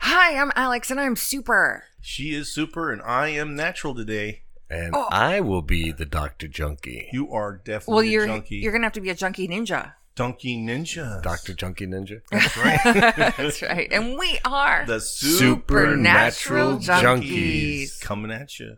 Hi, I'm Alex and I'm super. She is super, and I am natural today. And Oh. I will be the Dr. Junkie. You are definitely Well, a you're junkie. you're gonna have to be a junkie ninja. Donkey Ninja. Dr. Junkie Ninja? That's right. That's right, and we are the Supernatural Junkies. coming at you.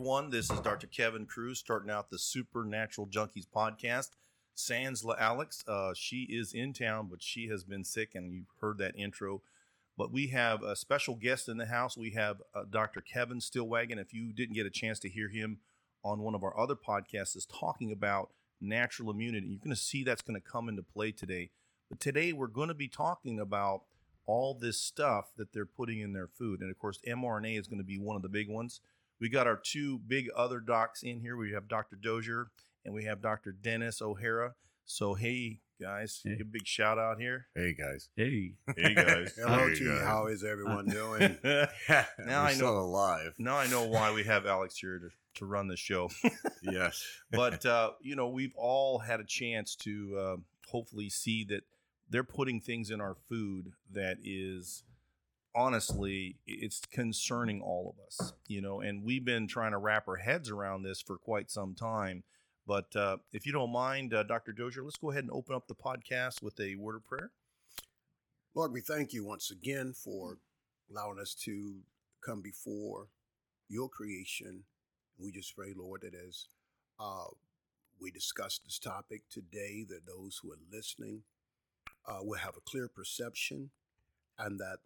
Everyone. This is Dr. Kevin Cruz starting out the Supernatural Junkies podcast. Sansla Alex, uh, she is in town, but she has been sick, and you heard that intro. But we have a special guest in the house. We have uh, Dr. Kevin Stillwagon. If you didn't get a chance to hear him on one of our other podcasts, is talking about natural immunity. You're going to see that's going to come into play today. But today we're going to be talking about all this stuff that they're putting in their food, and of course, mRNA is going to be one of the big ones. We got our two big other docs in here. We have Dr. Dozier and we have Dr. Dennis O'Hara. So, hey, guys, Hey. give a big shout out here. Hey, guys. Hey, hey, guys. Hello Hey, to you. How is everyone doing? now We're I know. still alive. Now I know why we have Alex here to, to run the show. Yes. but uh, you know, we've all had a chance to uh, hopefully see that they're putting things in our food that is honestly it's concerning all of us you know and we've been trying to wrap our heads around this for quite some time but uh, if you don't mind uh, dr dozier let's go ahead and open up the podcast with a word of prayer Lord, we thank you once again for allowing us to come before your creation. We just pray, Lord, that as uh, we discuss this topic today, that those who are listening uh, will have a clear perception and that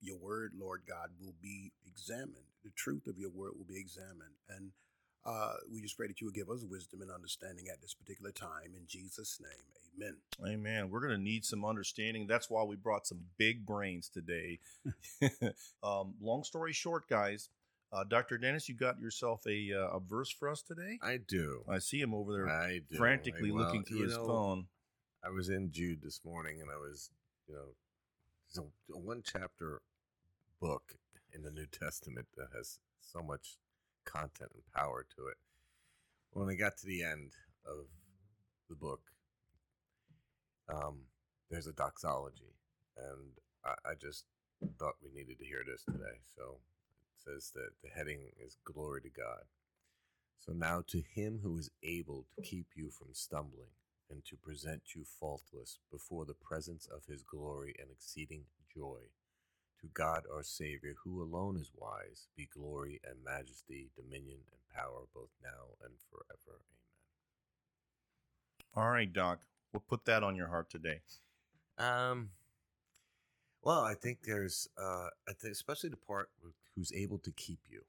your word, Lord God, will be examined. The truth of your word will be examined. And uh, we just pray that you will give us wisdom and understanding at this particular time. In Jesus' name, amen. Amen. We're going to need some understanding. That's why we brought some big brains today. um, long story short, guys, uh, Dr. Dennis, you got yourself a, uh, a verse for us today? I do. I see him over there I do. frantically I- well, looking through his know, phone. I was in Jude this morning and I was, you know, there's a, a one chapter book in the New Testament that has so much content and power to it. When I got to the end of the book, um, there's a doxology, and I, I just thought we needed to hear this today. So it says that the heading is Glory to God. So now to him who is able to keep you from stumbling and to present you faultless before the presence of his glory and exceeding joy. To God our Savior, who alone is wise, be glory and majesty, dominion and power both now and forever. Amen. All right, Doc. We'll put that on your heart today. Um, well, I think there's, uh, I think especially the part who's able to keep you.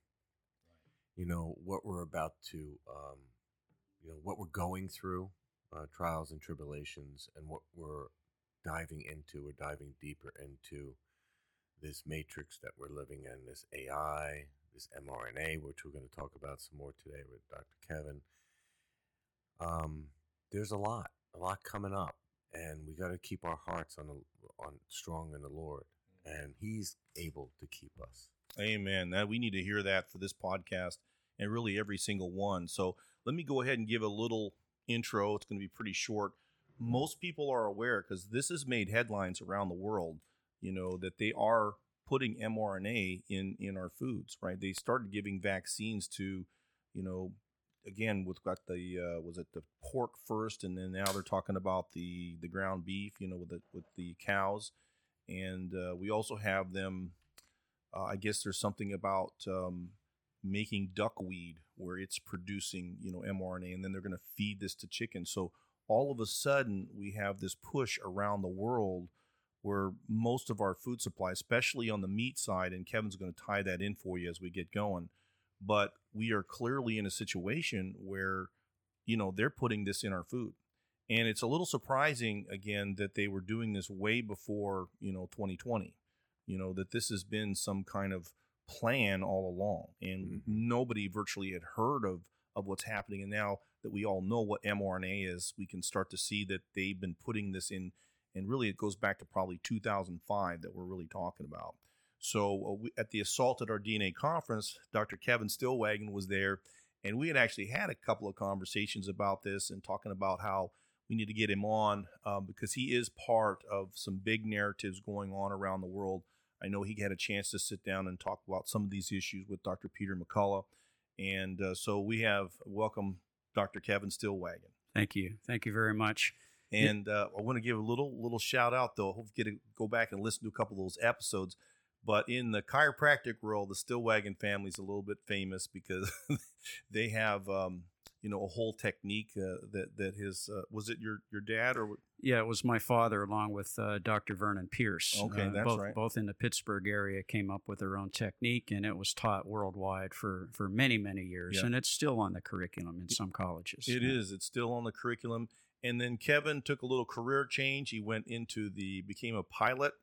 You know what we're about to, um, you know what we're going through, uh, trials and tribulations, and what we're diving into. We're diving deeper into this matrix that we're living in, this AI, this mRNA, which we're going to talk about some more today with Dr. Kevin. Um, there's a lot, a lot coming up, and we got to keep our hearts on the, on strong in the Lord, and He's able to keep us. Amen. That we need to hear that for this podcast and really every single one. So let me go ahead and give a little intro. It's going to be pretty short. Most people are aware because this has made headlines around the world. You know that they are putting mRNA in in our foods. Right? They started giving vaccines to, you know, again with got the uh, was it the pork first, and then now they're talking about the the ground beef. You know, with the with the cows, and uh, we also have them uh, I guess there's something about um, making duckweed where it's producing, you know, mRNA, and then they're going to feed this to chickens. So all of a sudden, we have this push around the world where most of our food supply, especially on the meat side, and Kevin's going to tie that in for you as we get going. But we are clearly in a situation where, you know, they're putting this in our food. And it's a little surprising, again, that they were doing this way before, you know, 2020. You know, that this has been some kind of plan all along. And Mhm. nobody virtually had heard of, of what's happening. And now that we all know what mRNA is, we can start to see that they've been putting this in. And really, it goes back to probably 2005 that we're really talking about. So uh, we, at the Assault at Our DNA conference, Dr. Kevin Stillwagon was there, and we had actually had a couple of conversations about this and talking about how we need to get him on um, because he is part of some big narratives going on around the world. I know he had a chance to sit down and talk about some of these issues with Dr. Peter McCullough, and uh, so we have welcome Dr. Kevin Stillwagon. Thank you. Thank you very much. And uh, I want to give a little little shout out though. Hope you get to go back and listen to a couple of those episodes. But in the chiropractic world, the Stillwagon family is a little bit famous because they have um, you know a whole technique uh, that that his uh, was it your your dad or Yeah, it was my father along with uh, Dr. Vernon Pierce. Okay, Uh, that's both, right. Both in the Pittsburgh area came up with their own technique, and it was taught worldwide for, for many, many years. Yeah. And it's still on the curriculum in some colleges. It Yeah. is. It's still on the curriculum. And then Kevin took a little career change. He went into the became a pilot,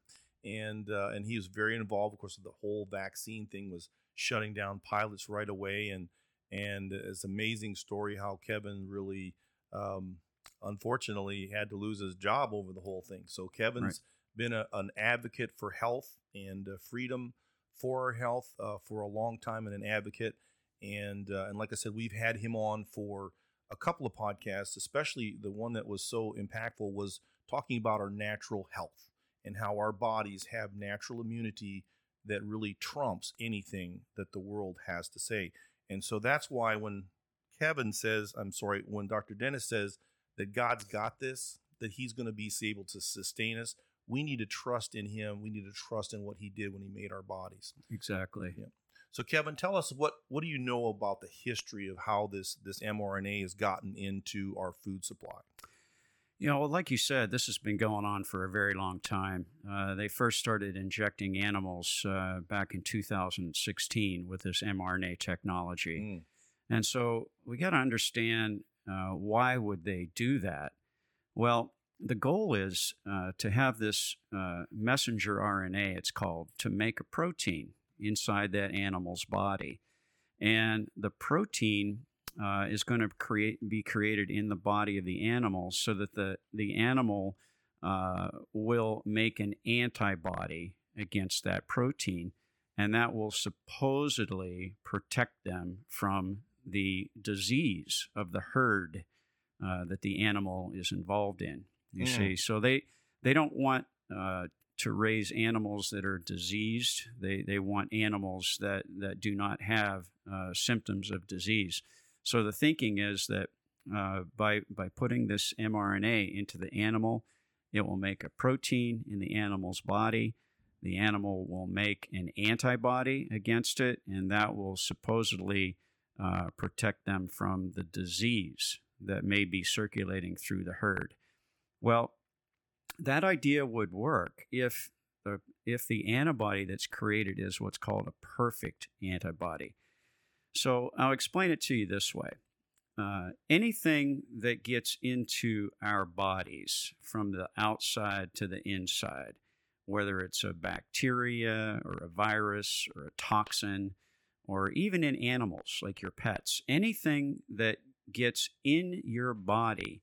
and uh, and he was very involved. Of course, with the whole vaccine thing was shutting down pilots right away, and and it's an amazing story how Kevin really, um, unfortunately, had to lose his job over the whole thing. So Kevin's been a, an advocate for health and uh, freedom for our health uh, for a long time, and an advocate. And uh, and like I said, we've had him on for a couple of podcasts, especially the one that was so impactful was talking about our natural health and how our bodies have natural immunity that really trumps anything that the world has to say. And so that's why when Kevin says, I'm sorry, when Dr. Dennis says that God's got this, that he's going to be able to sustain us, we need to trust in him. We need to trust in what he did when he made our bodies. Exactly. Yeah. So Kevin, tell us what what do you know about the history of how this this mRNA has gotten into our food supply? You know, like you said, this has been going on for a very long time. Uh, they first started injecting animals uh, back in 2016 with this mRNA technology. Mm. And so we got to understand uh, why would they do that? Well, the goal is uh, to have this uh, messenger RNA, it's called, to make a protein inside that animal's body. And the protein uh, is going to create be created in the body of the animal so that the, the animal uh, will make an antibody against that protein. And that will supposedly protect them from the disease of the herd uh, that the animal is involved in. You Mm. see, so they they don't want uh, to raise animals that are diseased. They they want animals that that do not have uh, symptoms of disease. So the thinking is that uh, by by putting this mRNA into the animal, it will make a protein in the animal's body. The animal will make an antibody against it, and that will supposedly uh, protect them from the disease that may be circulating through the herd. Well, that idea would work if the, if the antibody that's created is what's called a perfect antibody. So I'll explain it to you this way. Uh, anything that gets into our bodies from the outside to the inside, whether it's a bacteria or a virus or a toxin, or even in animals like your pets, anything that gets in your body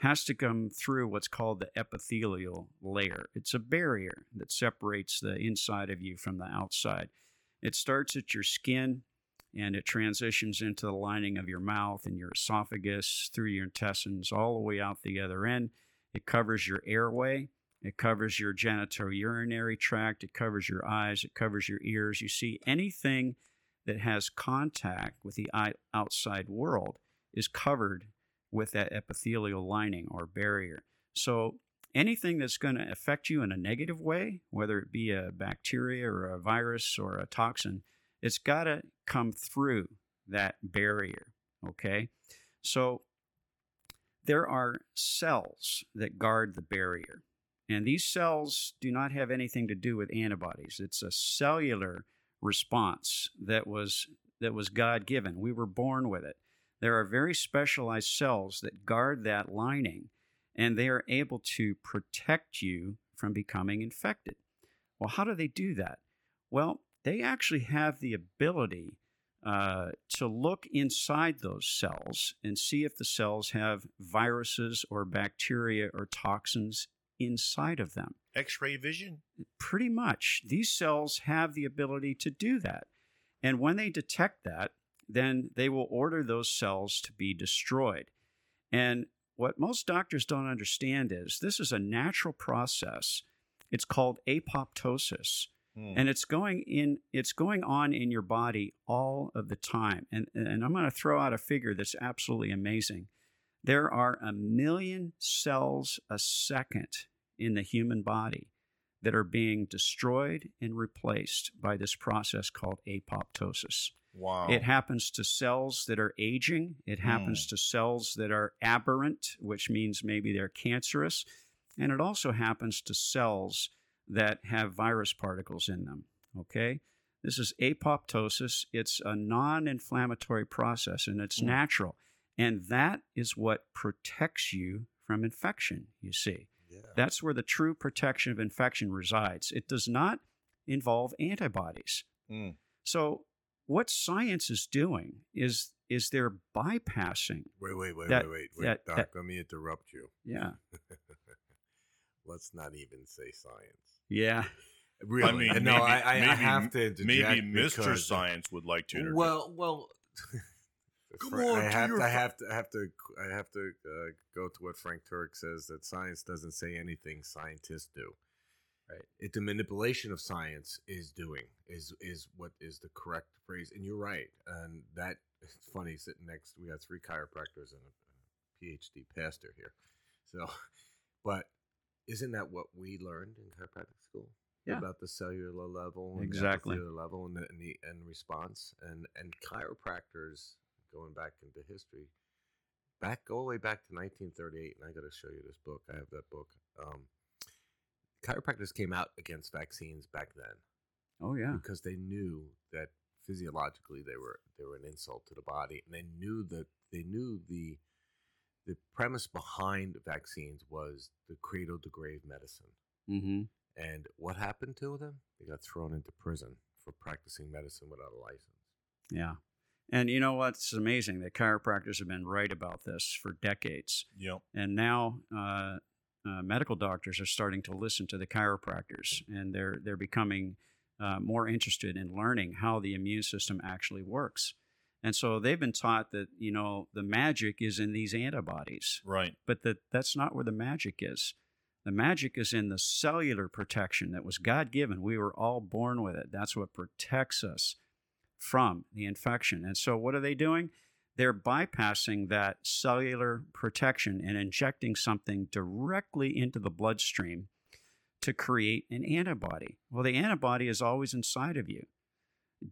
has to come through what's called the epithelial layer. It's a barrier that separates the inside of you from the outside. It starts at your skin and it transitions into the lining of your mouth and your esophagus through your intestines all the way out the other end. It covers your airway. It covers your genitourinary tract. It covers your eyes. It covers your ears. You see, anything that has contact with the outside world is covered with that epithelial lining or barrier. So anything that's going to affect you in a negative way, whether it be a bacteria or a virus or a toxin, it's got to come through that barrier. Okay? So there are cells that guard the barrier. And these cells do not have anything to do with antibodies. It's a cellular response that was that was God given. We were born with it. There are very specialized cells that guard that lining, and they are able to protect you from becoming infected. Well, how do they do that? Well, they actually have the ability uh, to look inside those cells and see if the cells have viruses or bacteria or toxins inside of them. X ray vision? Pretty much. These cells have the ability to do that. And when they detect that, then they will order those cells to be destroyed. And what most doctors don't understand is this is a natural process. It's called apoptosis. Hmm. And it's going in it's going on in your body all of the time. And and I'm going to throw out a figure that's absolutely amazing. There are a million cells a second in the human body that are being destroyed and replaced by this process called apoptosis. wow. It happens to cells that are aging. It happens to cells that are aberrant, which means maybe they're cancerous. And it also happens to cells that have virus particles in them. Okay? This is apoptosis. It's a non inflammatory process and it's Mm. natural. And that is what protects you from infection, you see. Yeah. That's where the true protection of infection resides. It does not involve antibodies. Mm. So what science is doing is is they're bypassing. Wait, wait, wait, That- wait, wait, wait, that- Doc. that- let me interrupt you. Yeah. Let's not even say science. Yeah. Really? I mean, no, maybe, I, I, maybe, I have to interject Maybe Mr. because- Science would like to interject. Well, well. Come on, I have, to, I have to, I have to, I have to uh, go to what Frank Turek says that science doesn't say anything scientists do. Right. It, the manipulation of science is doing is is what is the correct phrase, and you're right. And that it's funny sitting next. We got three chiropractors and a, a PhD pastor here. So, but isn't that what we learned in chiropractic school? Yeah. About the cellular level, and Exactly. the level, and the, and the and response, and and chiropractors going back into history, back all the way back to 1938, and I got to show you this book. I have that book. Um, chiropractors came out against vaccines back then Oh yeah. because they knew that physiologically they were they were an insult to the body, and they knew that they knew the the premise behind vaccines was the cradle to grave medicine. Mm-hmm. And what happened to them? They got thrown into prison for practicing medicine without a license. Yeah. And you know what's amazing? That chiropractors have been right about this for decades. Yep. And now uh, uh, medical doctors are starting to listen to the chiropractors, and they're they're becoming uh, more interested in learning how the immune system actually works. And so they've been taught that you know the magic is in these antibodies, Right. but that that's not where the magic is. The magic is in the cellular protection that was God given. We were all born with it. That's what protects us from the infection. And so, what are they doing? They're bypassing that cellular protection and injecting something directly into the bloodstream to create an antibody. Well, the antibody is always inside of you,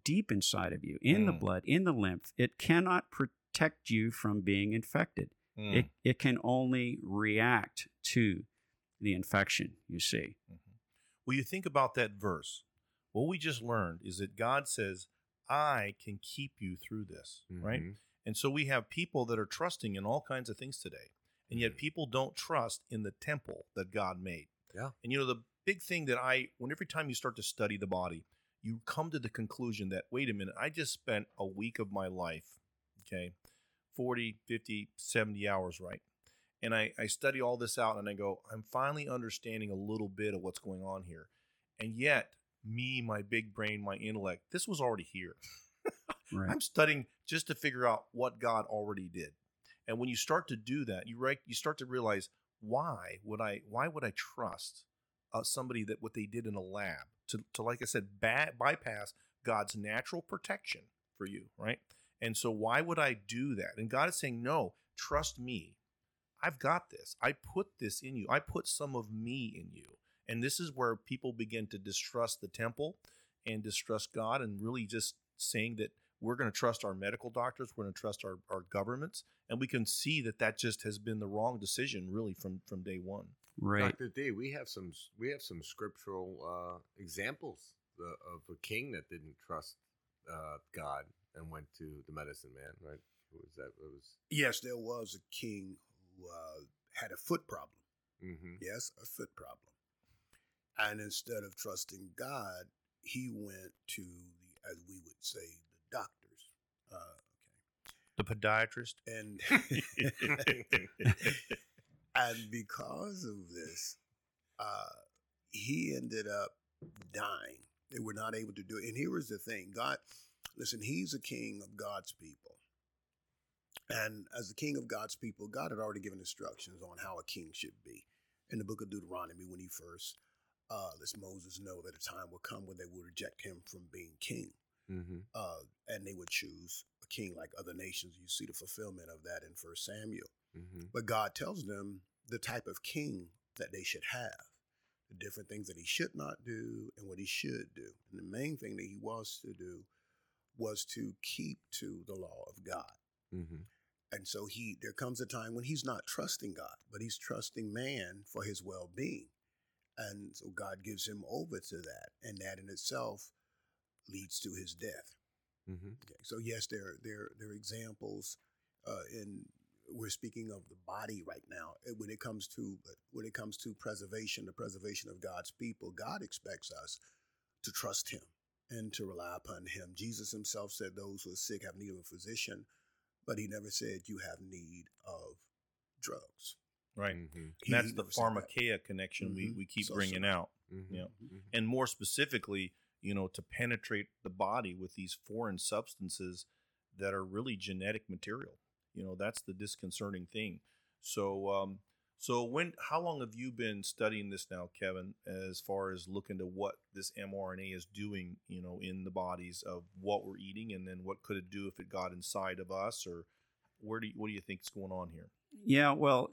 deep inside of you, in the Mm. blood, in the lymph. It cannot protect you from being infected. Mm. It, it can only react to the infection, you see. Well, you think about that verse. What we just learned is that God says, I can keep you through this, right? Mhm. And so we have people that are trusting in all kinds of things today. And yet Mhm. people don't trust in the temple that God made. Yeah. And you know, the big thing that I, when every time you start to study the body, you come to the conclusion that, wait a minute, I just spent a week of my life, okay, 40, 50, 70 hours, right? And I, I study all this out and I go, I'm finally understanding a little bit of what's going on here. And yet, me, my big brain, my intellect, this was already here. Right. I'm studying just to figure out what God already did. And when you start to do that, you right, you start to realize why would I why would I trust uh, somebody that what they did in a lab to, to like I said ba- bypass God's natural protection for you, right? And so why would I do that? And God is saying, "No, trust me. I've got this. I put this in you. I put some of me in you." And this is where people begin to distrust the temple and distrust God and really just saying that we're going to trust our medical doctors, we're going to trust our, our governments, and we can see that that just has been the wrong decision really from from day one. Right. Dr. D, we have some we have some scriptural uh, examples uh, of a king that didn't trust uh, God and went to the medicine man, right? Who was that? It was. Yes, there was a king who uh, had a foot problem. Mm-hmm. Yes, a foot problem. And instead of trusting God, he went to the, as we would say, the doctors. Uh, okay, The podiatrist. And and because of this, uh, he ended up dying. They were not able to do it. And here was the thing God, listen, he's a king of God's people. And as the king of God's people, God had already given instructions on how a king should be. In the book of Deuteronomy, when he first uh, lets Moses know that a time will come when they will reject him from being king mm-hmm. uh, and they would choose a king like other nations. You see the fulfillment of that in First Samuel. Mm-hmm. But God tells them the type of king that they should have, the different things that he should not do and what he should do. And the main thing that he was to do was to keep to the law of God. Mm-hmm. And so he there comes a time when he's not trusting God, but he's trusting man for his well-being. And so God gives him over to that, and that in itself leads to his death. Mm-hmm. Okay, so yes, there there there are examples uh, in we're speaking of the body right now. Uh, When it comes to when it comes to preservation, the preservation of God's people, God expects us to trust Him and to rely upon Him. Jesus Himself said, "Those who are sick have need of a physician," but He never said you have need of drugs. Right. Mm-hmm. And that's the never said that. connection we, Mhm. we keep So bringing sorry. out. Mm-hmm. Yeah. Mm-hmm. And more specifically, you know, to penetrate the body with these foreign substances that are really genetic material. You know, that's the disconcerting thing. So, um, so when, how long have you been studying this now, Kevin, as far as looking to what this mRNA is doing, you know, in the bodies of what we're eating, and then what could it do if it got inside of us, or where do you, what do you think is going on here? Yeah, well,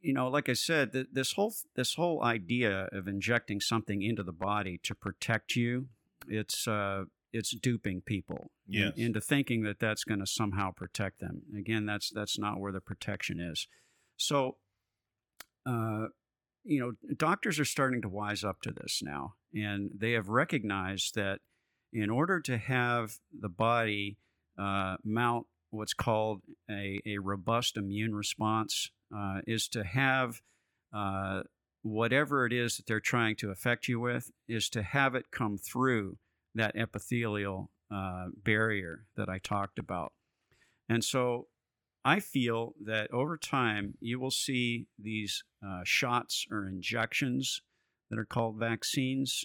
you know, like I said, th- this whole this whole idea of injecting something into the body to protect you, it's uh, it's duping people in- into thinking that that's going to somehow protect them. Again, that's that's not where the protection is. So, uh, you know, doctors are starting to wise up to this now, and they have recognized that in order to have the body uh, mount what's called a, a robust immune response uh, is to have uh, whatever it is that they're trying to affect you with is to have it come through that epithelial uh, barrier that I talked about. And so I feel that over time you will see these uh, shots or injections that are called vaccines.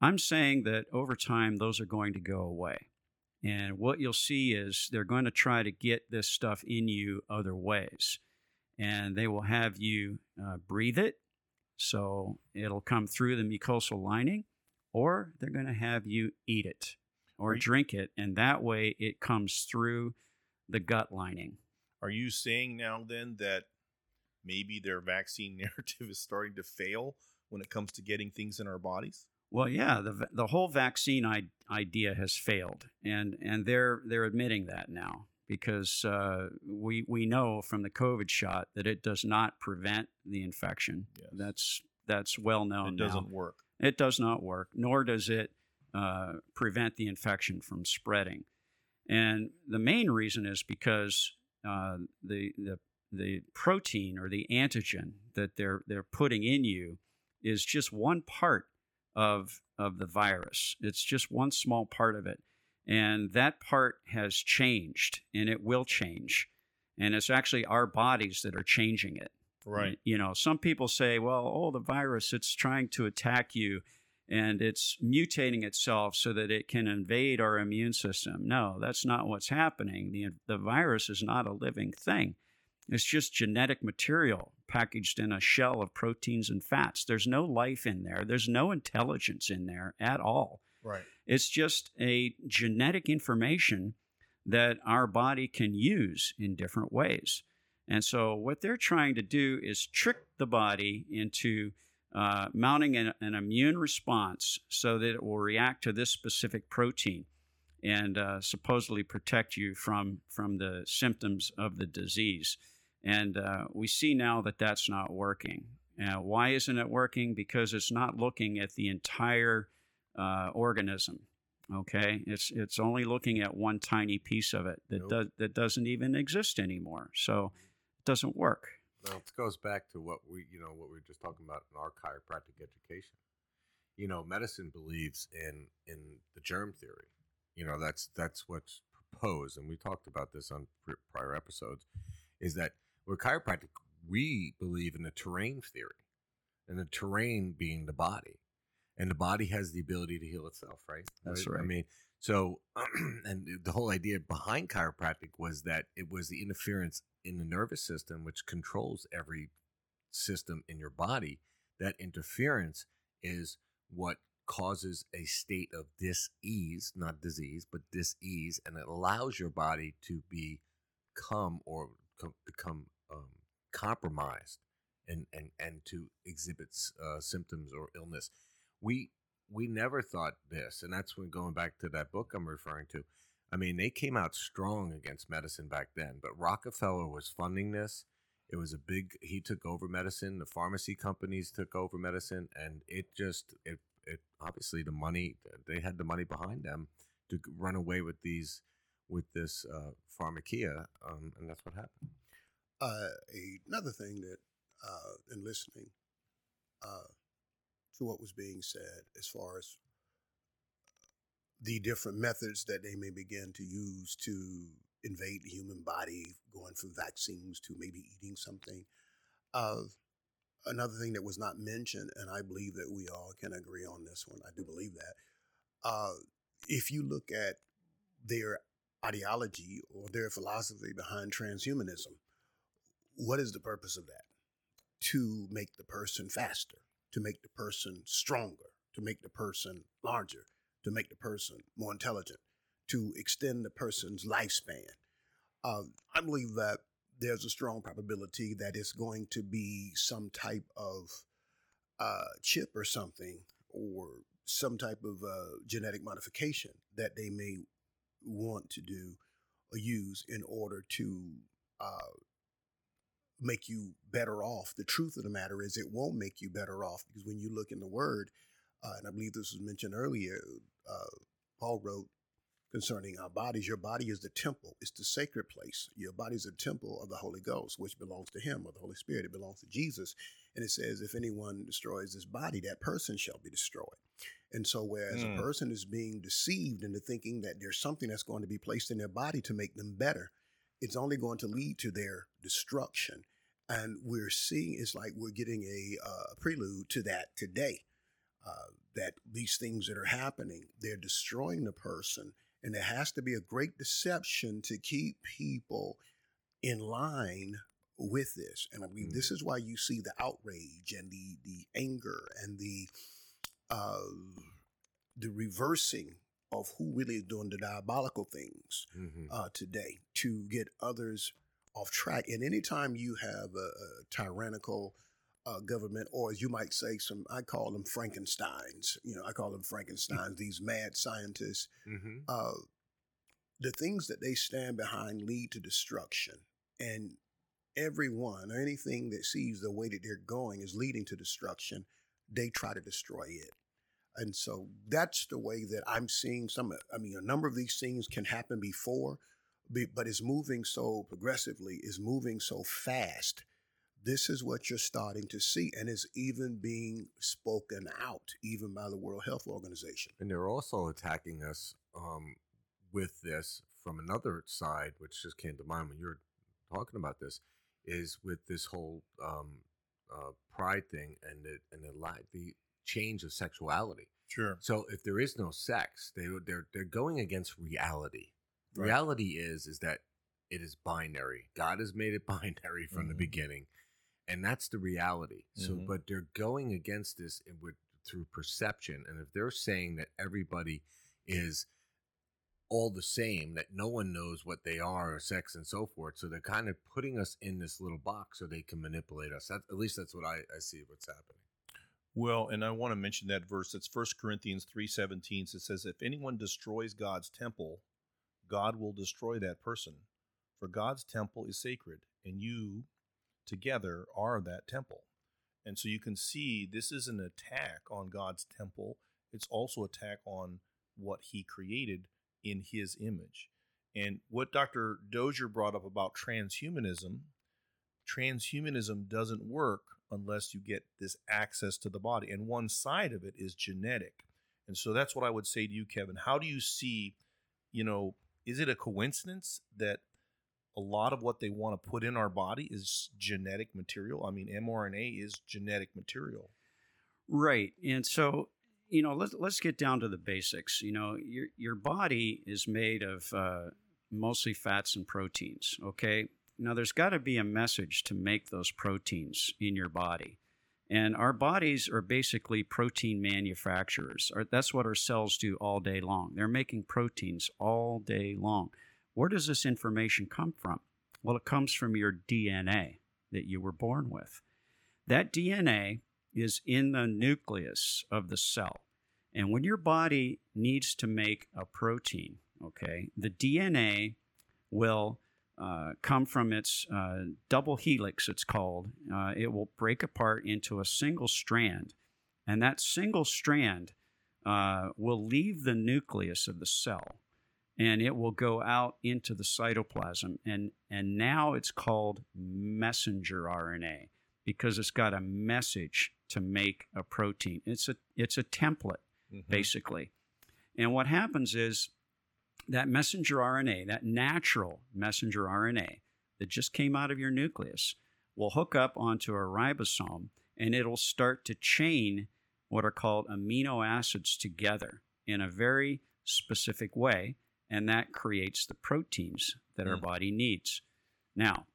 I'm saying that over time those are going to go away. And what you'll see is they're going to try to get this stuff in you other ways. And they will have you uh, breathe it. So it'll come through the mucosal lining, or they're going to have you eat it or you- drink it. And that way it comes through the gut lining. Are you saying now then that maybe their vaccine narrative is starting to fail when it comes to getting things in our bodies? Well, yeah, the the whole vaccine I- idea has failed, and and they're they're admitting that now because uh, we we know from the COVID shot that it does not prevent the infection. Yes. That's that's well known. it doesn't work. It does not work, nor does it uh, prevent the infection from spreading. And the main reason is because uh, the, the, the protein or the antigen that they're, they're putting in you is just one part of, of the virus. It's just one small part of it. And that part has changed and it will change. And it's actually our bodies that are changing it. Right. You know, some people say, well, oh, the virus, it's trying to attack you and it's mutating itself so that it can invade our immune system. No, that's not what's happening. The, the virus is not a living thing, it's just genetic material packaged in a shell of proteins and fats. There's no life in there, there's no intelligence in there at all. Right. It's just a genetic information that our body can use in different ways. And so, what they're trying to do is trick the body into uh, mounting an, an immune response so that it will react to this specific protein and uh, supposedly protect you from, from the symptoms of the disease. And uh, we see now that that's not working. Why isn't it working? Because it's not looking at the entire uh, organism. Okay, it's it's only looking at one tiny piece of it that Nope. does that doesn't even exist anymore. So doesn't work. Well, it goes back to what we, you know, what we were just talking about in our chiropractic education. You know, medicine believes in in the germ theory. You know, that's that's what's proposed, and we talked about this on prior episodes. Is that we're chiropractic? We believe in the terrain theory, and the terrain being the body, and the body has the ability to heal itself. Right. That's I right. I mean, so, and the whole idea behind chiropractic was that it was the interference in the nervous system, which controls every system in your body. That interference is what causes a state of dis-ease, not disease, but dis-ease, and it allows your body to become or co- become um, compromised and, and, and to exhibit uh, symptoms or illness. We we never thought this, and that's when going back to that book I'm referring to. I mean, they came out strong against medicine back then, but Rockefeller was funding this. It was a big. He took over medicine. The pharmacy companies took over medicine, and it just it it obviously the money they had the money behind them to run away with these with this uh, pharmakia, um, and that's what happened. Uh, another thing that, uh, in listening uh, to what was being said, as far as the different methods that they may begin to use to invade the human body, going from vaccines to maybe eating something. Uh, another thing that was not mentioned, and I believe that we all can agree on this one, I do believe that. Uh, if you look at their ideology or their philosophy behind transhumanism, what is the purpose of that? To make the person faster, to make the person stronger, to make the person larger, to make the person more intelligent, to extend the person's lifespan. Uh, I believe that there's a strong probability that it's going to be some type of uh, chip or something, or some type of uh, genetic modification that they may want to do or use in order to uh, make you better off. The truth of the matter is, it won't make you better off because when you look in the Word, uh, and I believe this was mentioned earlier, uh, Paul wrote concerning our bodies. Your body is the temple; it's the sacred place. Your body is the temple of the Holy Ghost, which belongs to Him, or the Holy Spirit. It belongs to Jesus. And it says, if anyone destroys this body, that person shall be destroyed. And so, whereas Mm. a person is being deceived into thinking that there's something that's going to be placed in their body to make them better, it's only going to lead to their destruction. And we're seeing it's like we're getting a uh, prelude to that today. Uh, that these things that are happening, they're destroying the person, and there has to be a great deception to keep people in line with this. And I believe this is why you see the outrage and the the anger and the uh, the reversing of who really is doing the diabolical things Mm-hmm. uh, today to get others off track. And anytime you have a, a tyrannical uh, government, or as you might say, some I call them Frankenstein's. You know, I call them Frankenstein's. these mad scientists. Mm-hmm. Uh, the things that they stand behind lead to destruction, and everyone or anything that sees the way that they're going is leading to destruction. They try to destroy it. And so that's the way that I'm seeing some. I mean, a number of these things can happen before, but it's moving so progressively, it's moving so fast. This is what you're starting to see, and it's even being spoken out, even by the World Health Organization. And they're also attacking us um, with this from another side, which just came to mind when you were talking about this, is with this whole um, uh, pride thing and the and the li- the change of sexuality. Sure. So if there is no sex, they they're they're going against reality. Right. Reality is is that it is binary. God has made it binary from the Mhm. beginning, and that's the reality. So, Mhm. but they're going against this with through perception, and if they're saying that everybody is all the same, that no one knows what they are or sex and so forth, so they're kind of putting us in this little box so they can manipulate us. That, at least that's what I, I see what's happening. Well, and I want to mention that verse. It's First Corinthians three seventeen. It says, "If anyone destroys God's temple, God will destroy that person. For God's temple is sacred, and you together are that temple." And so you can see this is an attack on God's temple. It's also attack on what he created in his image. And what Dr. Dozier brought up about transhumanism, transhumanism doesn't work unless you get this access to the body. And one side of it is genetic. And so that's what I would say to you, Kevin. How do you see, you know, is it a coincidence that a lot of what they want to put in our body is genetic material? I mean, mRNA is genetic material. Right. And so, you know, let's, let's get down to the basics. You know, your, your body is made of uh, mostly fats and proteins, okay? Now, there's got to be a message to make those proteins in your body. And our bodies are basically protein manufacturers. That's what our cells do all day long. They're making proteins all day long. Where does this information come from? Well, it comes from your DNA that you were born with. That DNA is in the nucleus of the cell. And when your body needs to make a protein, okay, the DNA will uh, come from its uh, double helix, it's called. Uh, it will break apart into a single strand, and that single strand uh, will leave the nucleus of the cell and it will go out into the cytoplasm. And, and now it's called messenger RNA because it's got a message to make a protein. It's a, it's a template, mm-hmm. basically. And what happens is that messenger RNA, that natural messenger RNA that just came out of your nucleus, will hook up onto a ribosome and it'll start to chain what are called amino acids together in a very specific way and that creates the proteins that mm. our body needs. Now,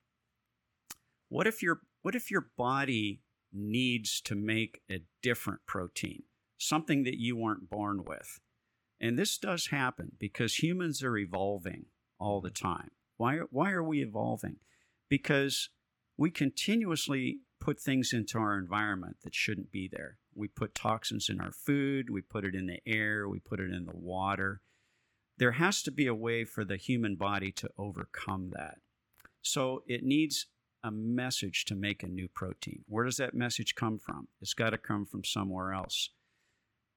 what if your what if your body needs to make a different protein, something that you weren't born with? And this does happen because humans are evolving all the time. Why why are we evolving? Because we continuously put things into our environment that shouldn't be there. We put toxins in our food, we put it in the air, we put it in the water there has to be a way for the human body to overcome that. So it needs a message to make a new protein. Where does that message come from? It's got to come from somewhere else.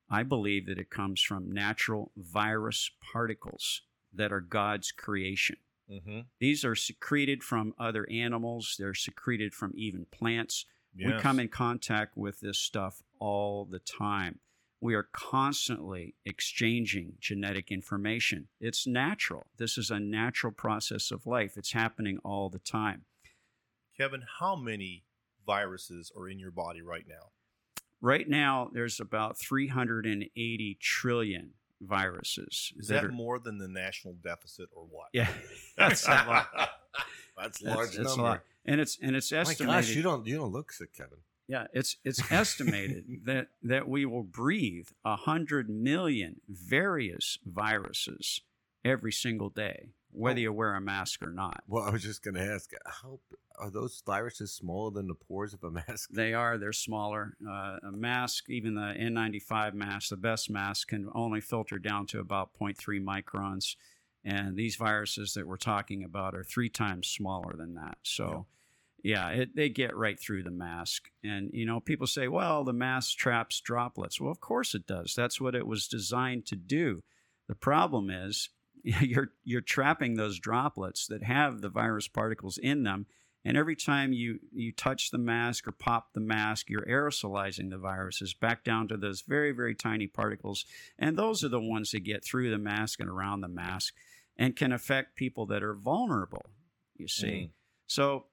I believe that it comes from natural virus particles that are God's creation. Mm-hmm. These are secreted from other animals, they're secreted from even plants. Yes. We come in contact with this stuff all the time we are constantly exchanging genetic information. It's natural. This is a natural process of life. It's happening all the time. Kevin, how many viruses are in your body right now? Right now, there's about 380 trillion viruses. Is that, that are, more than the national deficit or what? Yeah, that's a lot. that's, that's large that's, number. And it's and it's estimated. My gosh, you don't you don't look sick, Kevin. Yeah, it's it's estimated that that we will breathe a hundred million various viruses every single day, whether oh. you wear a mask or not. Well, I was just going to ask, how are those viruses smaller than the pores of a mask? They are. They're smaller. Uh, a mask, even the N95 mask, the best mask, can only filter down to about 0.3 microns. And these viruses that we're talking about are three times smaller than that. So yeah, it, they get right through the mask. And, you know, people say, well, the mask traps droplets. Well, of course it does. That's what it was designed to do. The problem is you're, you're trapping those droplets that have the virus particles in them. And every time you, you touch the mask or pop the mask, you're aerosolizing the viruses back down to those very, very tiny particles. And those are the ones that get through the mask and around the mask and can affect people that are vulnerable, you see. Mm. So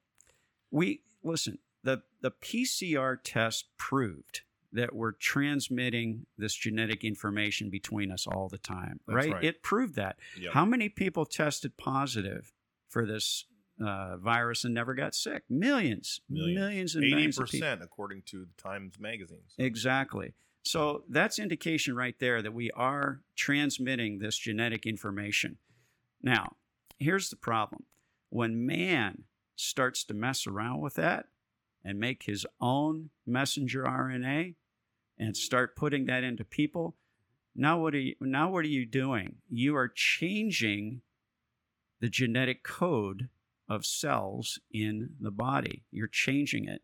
we listen, the, the PCR test proved that we're transmitting this genetic information between us all the time, right? right? It proved that. Yep. How many people tested positive for this uh, virus and never got sick? Millions, millions, millions and 80% millions of people. according to the Times magazines. Exactly. So that's indication right there that we are transmitting this genetic information. Now, here's the problem. When man starts to mess around with that and make his own messenger RNA and start putting that into people, now what are you, now what are you doing? You are changing the genetic code of cells in the body. You're changing it.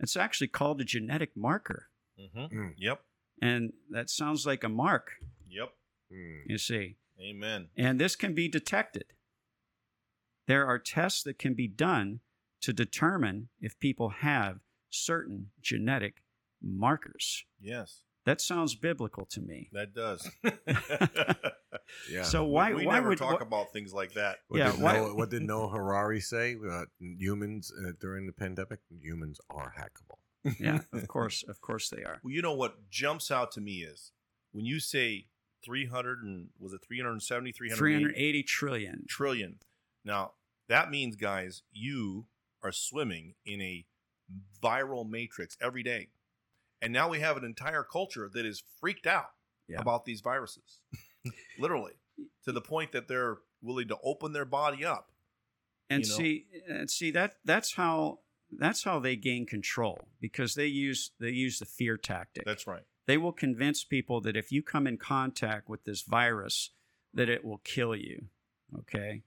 It's actually called a genetic marker. Mm-hmm. Mm. Yep. And that sounds like a mark. Yep. Hmm. You see, Amen. and this can be detected. There are tests that can be done to determine if people have certain genetic markers. Yes, That sounds biblical to me. that does. Yeah. So why we why never would talk wh- about things like that. What Yeah, Did why- Noah, what did Noah Harari say about humans uh, during the pandemic? Humans are hackable. yeah, of course, of course they are. Well, you know what jumps out to me is when you say 300 and was it 370, 380 380 trillion. trillion. Now, that means, guys, you are swimming in a viral matrix every day. And now we have an entire culture that is freaked out Yeah. about these viruses, literally, to the point that they're willing to open their body up. and you know? see and see that that's how that's how they gain control because they use they use the fear tactic That's right. they will convince people that if you come in contact with this virus that it will kill you okay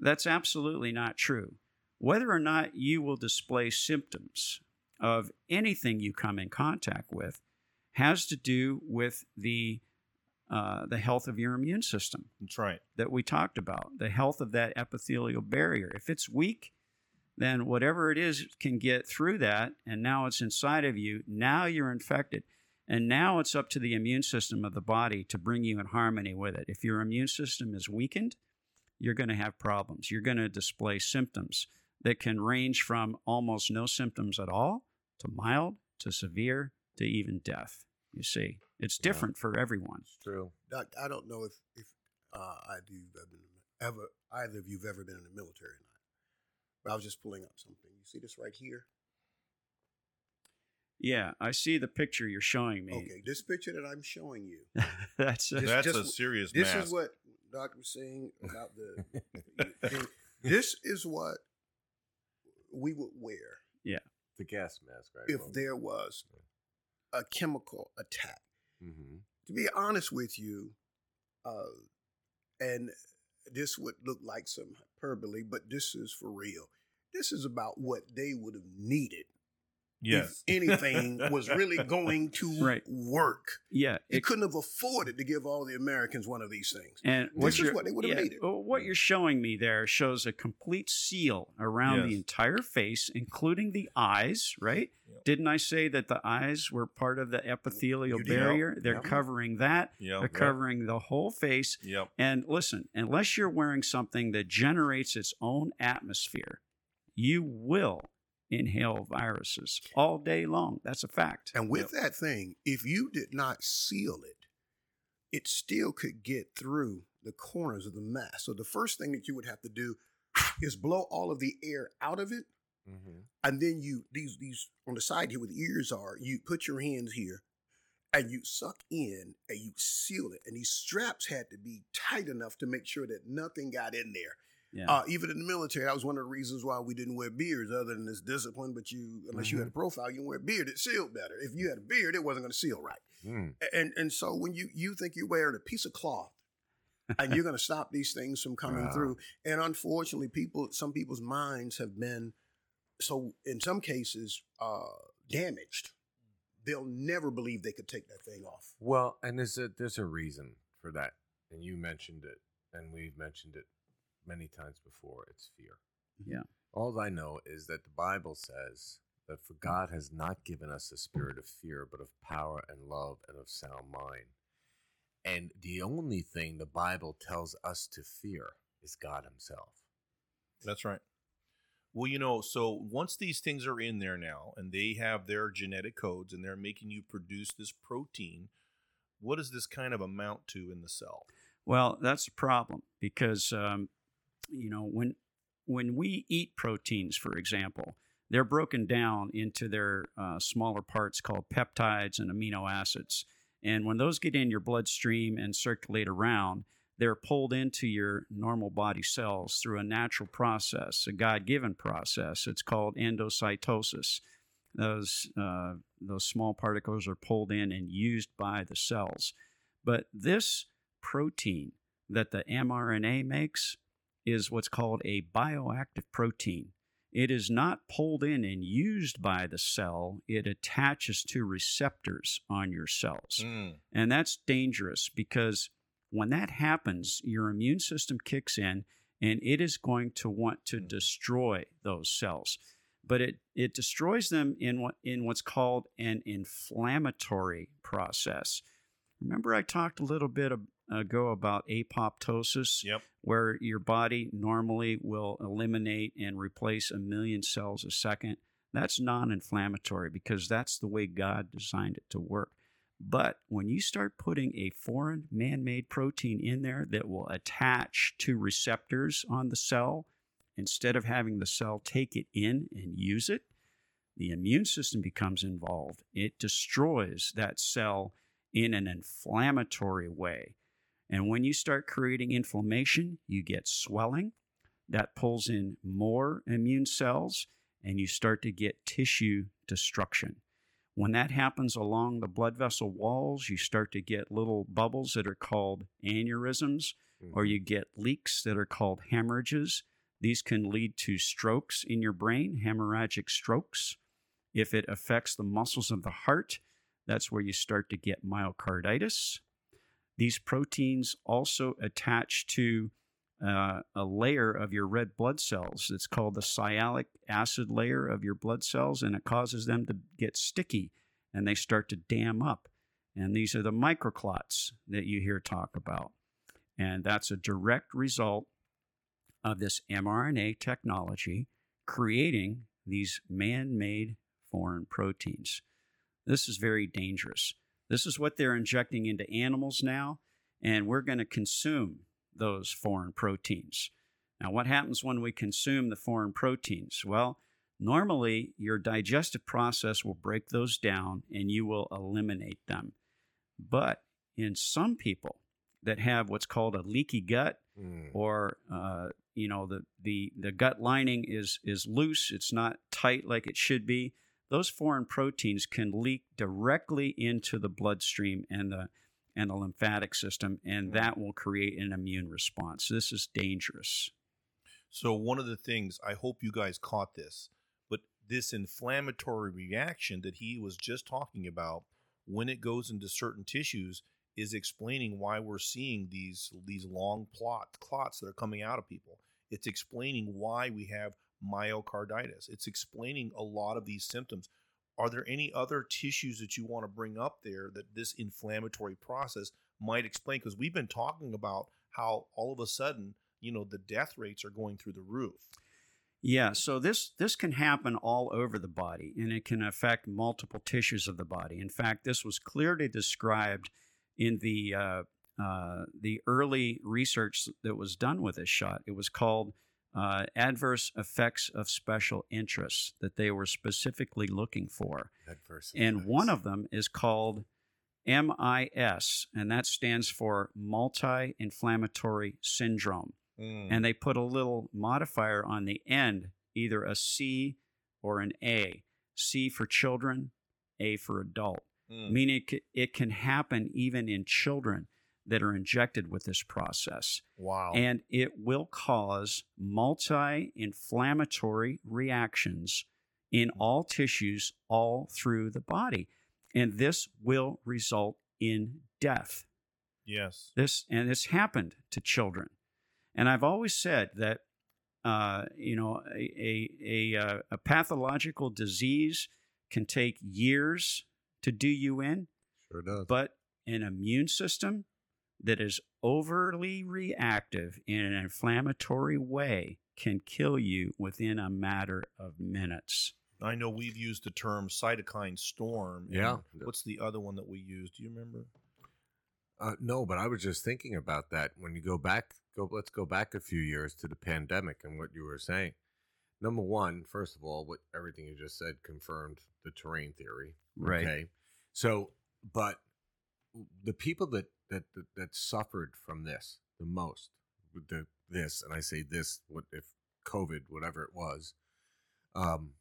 that's absolutely not true whether or not you will display symptoms of anything you come in contact with has to do with the uh, the health of your immune system That's right. that we talked about, the health of that epithelial barrier. If it's weak, then whatever it is can get through that, and now it's inside of you. Now you're infected. And now it's up to the immune system of the body to bring you in harmony with it. If your immune system is weakened, you're going to have problems. You're going to display symptoms that can range from almost no symptoms at all to mild to severe to even death. You see, it's Yeah. different for everyone. It's true. Doc, I don't know if if uh, either you've ever ever either of you've ever been in the military or not. But I was just pulling up something. You see this right here? Yeah, I see the picture you're showing me. Okay, this picture that I'm showing you. That's This- That's just- a serious This mask. is what Doc was saying about the. this is what we would wear Yeah, The gas mask, right? if there was a chemical attack. Mm-hmm. To be honest with you, uh, and this would look like some hyperbole, but this is for real. This is about what they would have needed yes. if anything was really going to Right. work. yeah. They It, couldn't have afforded to give all the Americans one of these things. and This is what they would have yeah, needed. What you're showing me there shows a complete seal around the entire face, including the eyes. Right? Yep. Didn't I say that the eyes were part of the epithelial barrier? They're Yep. covering that. Yep. They're covering the whole face. Yep. And listen, unless you're wearing something that generates its own atmosphere, you will inhale viruses all day long. That's a fact. And with that thing, if you did not seal it, it still could get through the corners of the mask. So the first thing that you would have to do is blow all of the air out of it. Mm-hmm. And then you these these on the side here where the ears are, you put your hands here and you suck in and you seal it. And these straps had to be tight enough to make sure that nothing got in there. Yeah. Uh, even in the military, that was one of the reasons why we didn't wear beards, other than this discipline. But you, unless you had a profile, you wear a beard. It sealed better. If you had a beard, it wasn't going to seal right. Mm. And and so when you you think you're wearing a piece of cloth, and you're going to stop these things from coming Wow. through, and unfortunately, people, some people's minds have been so in some cases uh, damaged. They'll never believe they could take that thing off. Well, and there's a there's a reason for that, and you mentioned it, and we've mentioned it many times before. It's fear. Yeah. All I know is that the Bible says that for God has not given us a spirit of fear, but of power and love and of sound mind. And the only thing the Bible tells us to fear is God Himself. That's right. Well, you know, so once these things are in there now and they have their genetic codes and they're making you produce this protein, what does this kind of amount to in the cell? Well, that's a problem because um, you know when when we eat proteins, for example, they're broken down into their uh, smaller parts called peptides and amino acids, and when those get in your bloodstream and circulate around, they're pulled into your normal body cells through a natural process, a God-given process. It's called endocytosis. Those uh, those small particles are pulled in and used by the cells, but this protein that the mRNA makes is what's called a bioactive protein. It is not pulled in and used by the cell, it attaches to receptors on your cells. Hmm. And that's dangerous because When that happens, your immune system kicks in and it is going to want to hmm. destroy those cells. But it, it destroys them in what in what's called an inflammatory process. Remember, I talked a little bit ago about apoptosis, Yep. where your body normally will eliminate and replace a million cells a second. That's non inflammatory because that's the way God designed it to work. But when you start putting a foreign man made protein in there that will attach to receptors on the cell, instead of having the cell take it in and use it, the immune system becomes involved. It destroys that cell in an inflammatory way. And when you start creating inflammation, you get swelling. That pulls in more immune cells, and you start to get tissue destruction. When that happens along the blood vessel walls, you start to get little bubbles that are called aneurysms, or mm-hmm. you get leaks that are called hemorrhages. These can lead to strokes in your brain, hemorrhagic strokes. If it affects the muscles of the heart, that's where you start to get myocarditis. These proteins also attach to uh, a layer of your red blood cells. It's called the sialic acid layer of your blood cells, and it causes them to get sticky and they start to dam up. And these are the microclots that you hear talk about. And that's a direct result of this mRNA technology creating these man made foreign proteins. This is very dangerous. This is what they're injecting into animals now, and we're going to consume those foreign proteins. Now, what happens when we consume the foreign proteins? Well, normally your digestive process will break those down and you will eliminate them. But in some people that have what's called a leaky gut, Mm. or uh, you know the, the the gut lining is is loose, it's not tight like it should be. Those foreign proteins can leak directly into the bloodstream and the and the lymphatic system, and mm. that will create an immune response. This is dangerous. So one of the things I hope you guys caught this, but this inflammatory reaction that he was just talking about when it goes into certain tissues is explaining why we're seeing these these long plot clots that are coming out of people. It's explaining why we have myocarditis. It's explaining a lot of these symptoms. Are there any other tissues that you want to bring up there that this inflammatory process might explain? Because we've been talking about how all of a sudden, you know, the death rates are going through the roof. Yeah, so this this can happen all over the body, and it can affect multiple tissues of the body. In fact, this was clearly described in the uh, uh, the early research that was done with this shot. It was called uh, adverse effects of special interests that they were specifically looking for, Adverse and effects. one of them is called MIS, and that stands for multi-inflammatory syndrome Mm. and they put a little modifier on the end, either a C or an A. C for children, A for adult. Mm. Meaning it, it can happen even in children that are injected with this process. wow. And it will cause multi inflammatory reactions in all tissues all through the body. And this will result in death. yes. This and this happened to children, and I've always said that uh, you know a a, a uh, a pathological disease can take years to do you in, Sure does. but an immune system that is overly reactive in an inflammatory way can kill you within a matter of minutes. I know we've used the term cytokine storm. Yeah. What's the other one that we used? Do you remember? Uh, no, but I was just thinking about that. When you go back, go let's go back a few years to the pandemic and what you were saying. Number one, first of all, what everything you just said confirmed the terrain theory. Right. Okay. So, but the people that that that, that suffered from this the most, with the this, and I say this, what if COVID, whatever it was, um,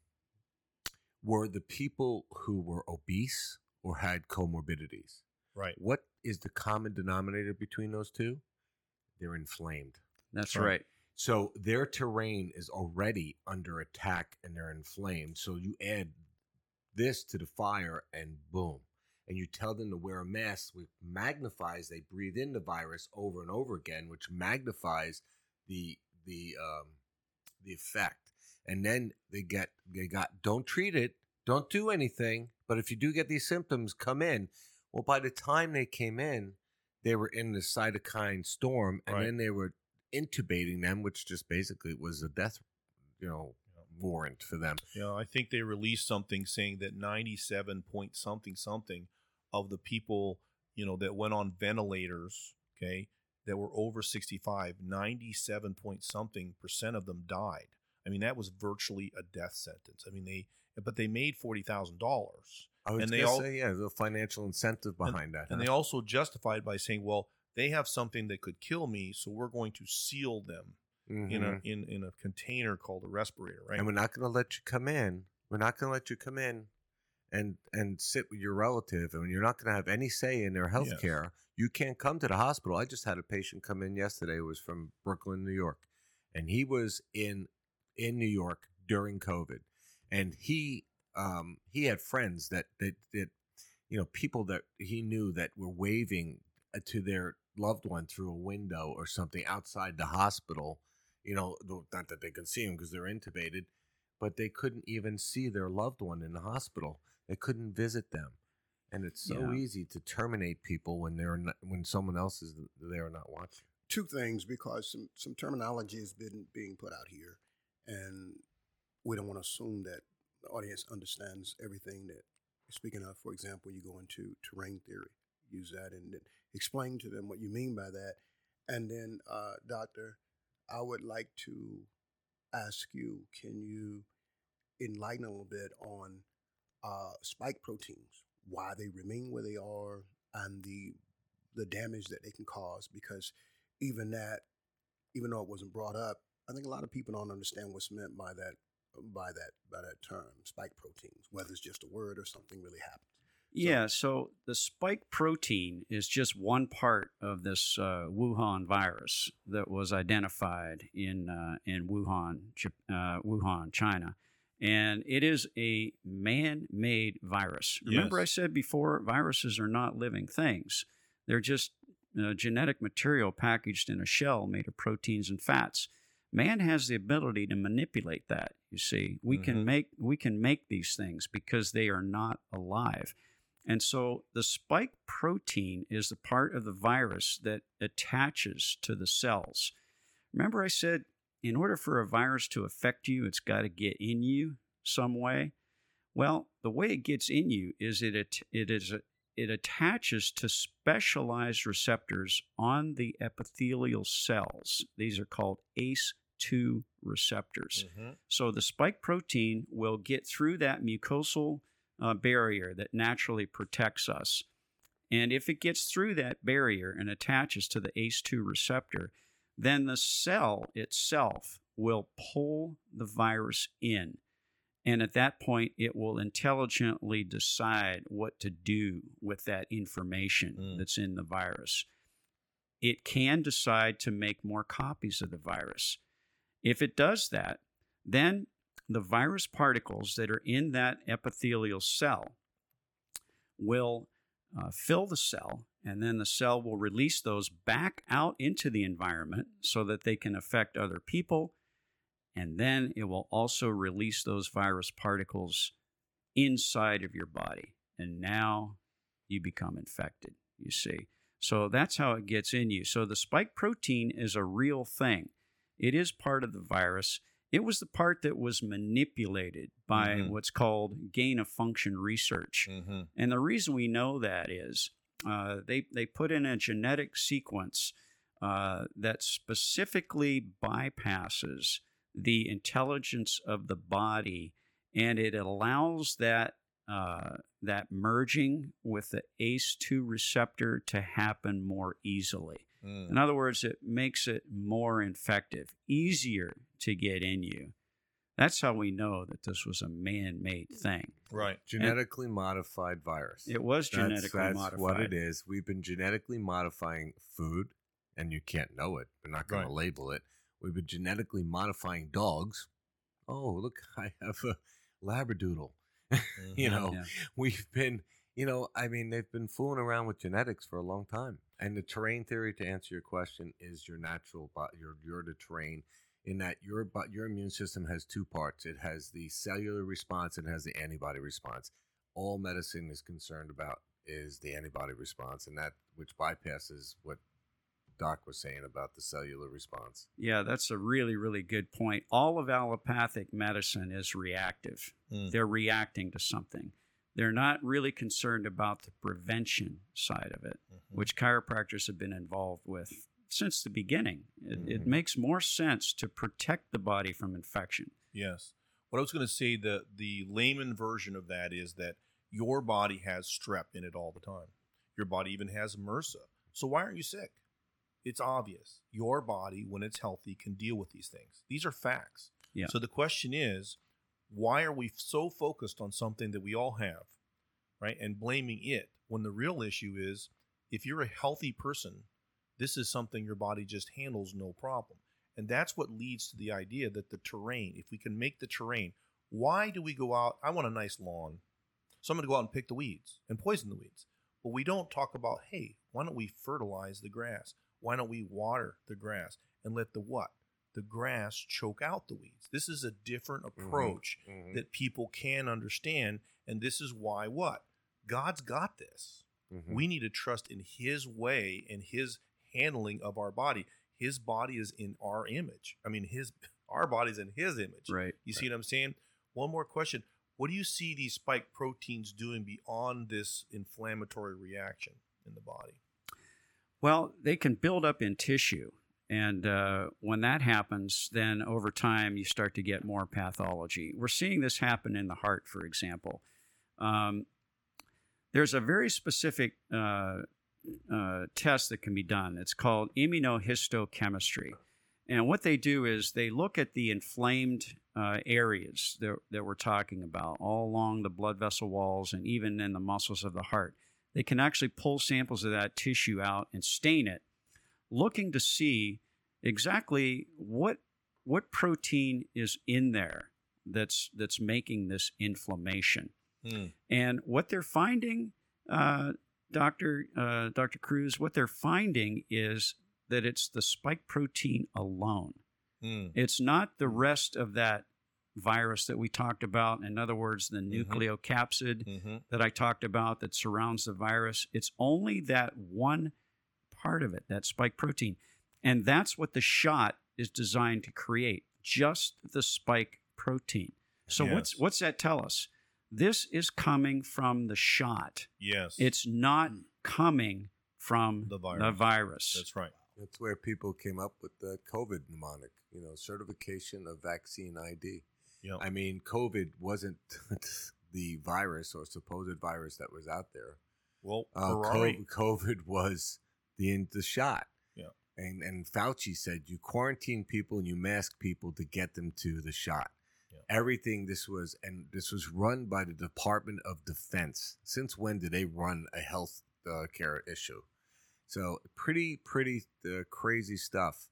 were the people who were obese or had comorbidities. Right. What is the common denominator between those two? They're inflamed. That's Right. right. So their terrain is already under attack and they're inflamed. So you add this to the fire and boom. And you tell them to wear a mask, which magnifies, they breathe in the virus over and over again, which magnifies the the um, the effect. And then they get they got don't treat it, don't do anything. But if you do get these symptoms, come in. Well, by the time they came in, they were in the cytokine storm, and Right. then they were intubating them, which just basically was a death, you know, warrant for them. Know, I think they released something saying that 97 point something something of the people, you know, that went on ventilators, okay, that were over 65, 97 point something percent of them died. I mean, that was virtually a death sentence. I mean, they, but they made $40,000. I was And they all- say, yeah, the financial incentive behind that. And huh? they also justified by saying, well, they have something that could kill me, so we're going to seal them in a Mhm. in, in a container called a respirator, right? and we're not going to let you come in. We're not going to let you come in and and sit with your relative, and you're not going to have any say in their health Yes. care. You can't come to the hospital. I just had a patient come in yesterday. It was from Brooklyn, New York, and he was in in New York during COVID, and he um he had friends that that that you know people that he knew that were waving uh, to their loved one through a window or something outside the hospital you know, not that they could see him because they're intubated, but they couldn't even see their loved one in the hospital. They couldn't visit them, and it's so Yeah. easy to terminate people when they're not, when someone else is there not watching. two things because some, some terminology has been being put out here, and we don't want to assume that the audience understands everything that you're speaking of. For example, you go into terrain theory, use that, and then explain to them what you mean by that. And then, uh, Doctor, I would like to ask you can you enlighten a little bit on uh, spike proteins, why they remain where they are, and the the damage that they can cause? Because even that, even though it wasn't brought up, I think a lot of people don't understand what's meant by that by that by that term, spike proteins, whether it's just a word or something really happened. Yeah, so the spike protein is just one part of this uh, Wuhan virus that was identified in uh, in Wuhan, uh, Wuhan, China, and it is a man-made virus. Remember, I said before, viruses are not living things; they're just uh, genetic material packaged in a shell made of proteins and fats. Man has the ability to manipulate that. You see, we Mhm. can make we can make these things because they are not alive. And so the spike protein is the part of the virus that attaches to the cells. Remember, I said in order for a virus to affect you, it's got to get in you some way. Well, the way it gets in you is it it, it is it attaches to specialized receptors on the epithelial cells. These are called ACE2 receptors. So the spike protein will get through that mucosal uh, barrier that naturally protects us. And if it gets through that barrier and attaches to the ACE2 receptor, then the cell itself will pull the virus in. And at that point, it will intelligently decide what to do with that information Mm. that's in the virus. It can decide to make more copies of the virus. If it does that, then the virus particles that are in that epithelial cell will uh, fill the cell, and then the cell will release those back out into the environment so that they can affect other people. And then it will also release those virus particles inside of your body. And now you become infected, you see. So that's how it gets in you. So the spike protein is a real thing, it is part of the virus. It was the part that was manipulated by Mhm. what's called gain of function research. Mm-hmm. And the reason we know that is uh, they, they put in a genetic sequence uh, that specifically bypasses the intelligence of the body and it allows that, uh, that merging with the ACE2 receptor to happen more easily. Mm. In other words, it makes it more infective, easier to get in you. That's how we know that this was a man made thing. Right. Genetically modified virus. It was That's- genetically that's modified. what it is. We've been genetically modifying food, and you can't know it. We're not going Right. to label it. We've been genetically modifying dogs. Oh, look, I have a labradoodle. you Mhm. know, Yeah. we've been You know, I mean, they've been fooling around with genetics for a long time. And the terrain theory, to answer your question, is your natural, bo- your you're the terrain in that your your immune system has two parts. It has the cellular response and it has the antibody response. All medicine is concerned about is the antibody response, and that which bypasses what Doc was saying about the cellular response. Yeah, that's a really, really good point. All of allopathic medicine is reactive. Mm. They're reacting to something. They're not really concerned about the prevention side of it, Mhm. which chiropractors have been involved with since the beginning. It, it Mhm. makes more sense to protect the body from infection. Yes. What I was going to say, the the layman version of that is that your body has strep in it all the time. Your body even has MRSA. So why aren't you sick? It's obvious. Your body, when it's healthy, can deal with these things. These are facts. Yeah. So the question is, why are we so focused on something that we all have, right? And blaming it when the real issue is if you're a healthy person, this is something your body just handles no problem. And that's what leads to the idea that the terrain, if we can make the terrain, why do we go out? I want a nice lawn. So I'm going to go out and pick the weeds and poison the weeds. But we don't talk about, hey, why don't we fertilize the grass? Why don't we water the grass and let the what? The grass choke out the weeds. This is a different approach Mhm. that people can understand. And this is why what? God's got this. Mhm. We need to trust in His way and His handling of our body. His body is in our image. I mean, His our body's in His image. Right. You see what I'm saying? One more question. What do you see these spike proteins doing beyond this inflammatory reaction in the body? Well, they can build up in tissue. And uh, when that happens, then over time you start to get more pathology. We're seeing this happen in the heart, for example. Um, there's a very specific uh, uh, test that can be done. It's called immunohistochemistry. And what they do is they look at the inflamed uh, areas that, that we're talking about, all along the blood vessel walls and even in the muscles of the heart. They can actually pull samples of that tissue out and stain it, looking to see exactly what what protein is in there that's that's making this inflammation. Hmm. And what they're finding, uh, Doctor uh, Doctor Cruz, what they're finding is that it's the spike protein alone. Hmm. It's not the rest of that virus that we talked about. In other words, the Mhm. nucleocapsid Mhm. that I talked about that surrounds the virus. It's only that one part of it, that spike protein. And that's what the shot is designed to create, just the spike protein. So what's what's that tell us? This is coming from the shot. Yes. It's not coming from The the virus. virus. That's right. That's where people came up with the COVID mnemonic, you know, certification of vaccine ID. Yeah. I mean, COVID wasn't the virus or supposed virus that was out there. Well, Uh, COVID, COVID was the the shot. Yeah. And and Fauci said you quarantine people and you mask people to get them to the shot. Yeah. Everything this was and this was run by the Department of Defense. Since when did they run a health uh, care issue? So pretty pretty uh, crazy stuff.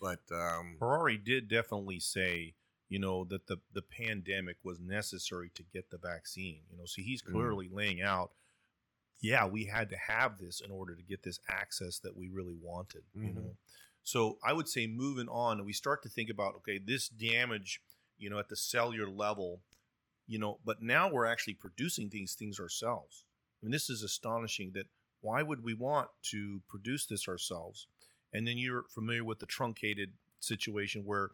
But um, Ferrari did definitely say, you know, that the the pandemic was necessary to get the vaccine. You know, so he's Mm. clearly laying out, yeah, we had to have this in order to get this access that we really wanted. You Mhm. know, so I would say moving on, we start to think about okay, this damage, you know, at the cellular level, you know, but now we're actually producing these things ourselves. I mean, this is astonishing. That why would we want to produce this ourselves? And then you're familiar with the truncated situation where,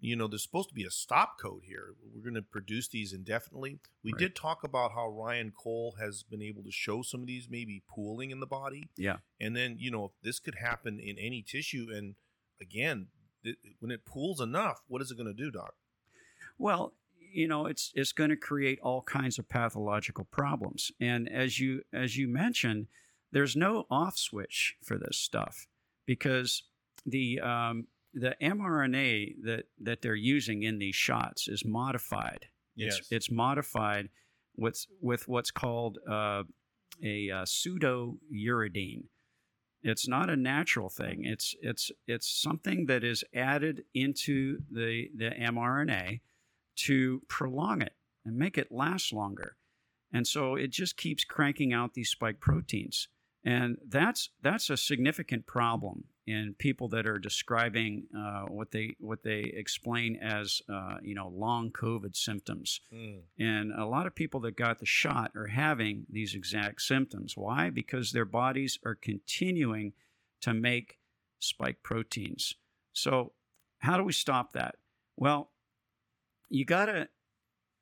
you know, there's supposed to be a stop code here. We're going to produce these indefinitely. We Right. did talk about how Ryan Cole has been able to show some of these maybe pooling in the body. Yeah. And then, you know, if this could happen in any tissue, and again, th- when it pools enough, what is it going to do, Doc? Well, you know, it's it's going to create all kinds of pathological problems. And as you as you mentioned, there's no off switch for this stuff because the um, the mRNA that that they're using in these shots is modified. Yes. It's it's modified with with what's called uh, a uh, pseudo uridine. It's not a natural thing. It's it's it's something that is added into the the mRNA to prolong it and make it last longer. and so it just keeps cranking out these spike proteins, and that's that's a significant problem in people that are describing uh, what they what they explain as uh, you know long COVID symptoms. Mm. And a lot of people that got the shot are having these exact symptoms. Why? Because their bodies are continuing to make spike proteins. So, how do we stop that? Well, you gotta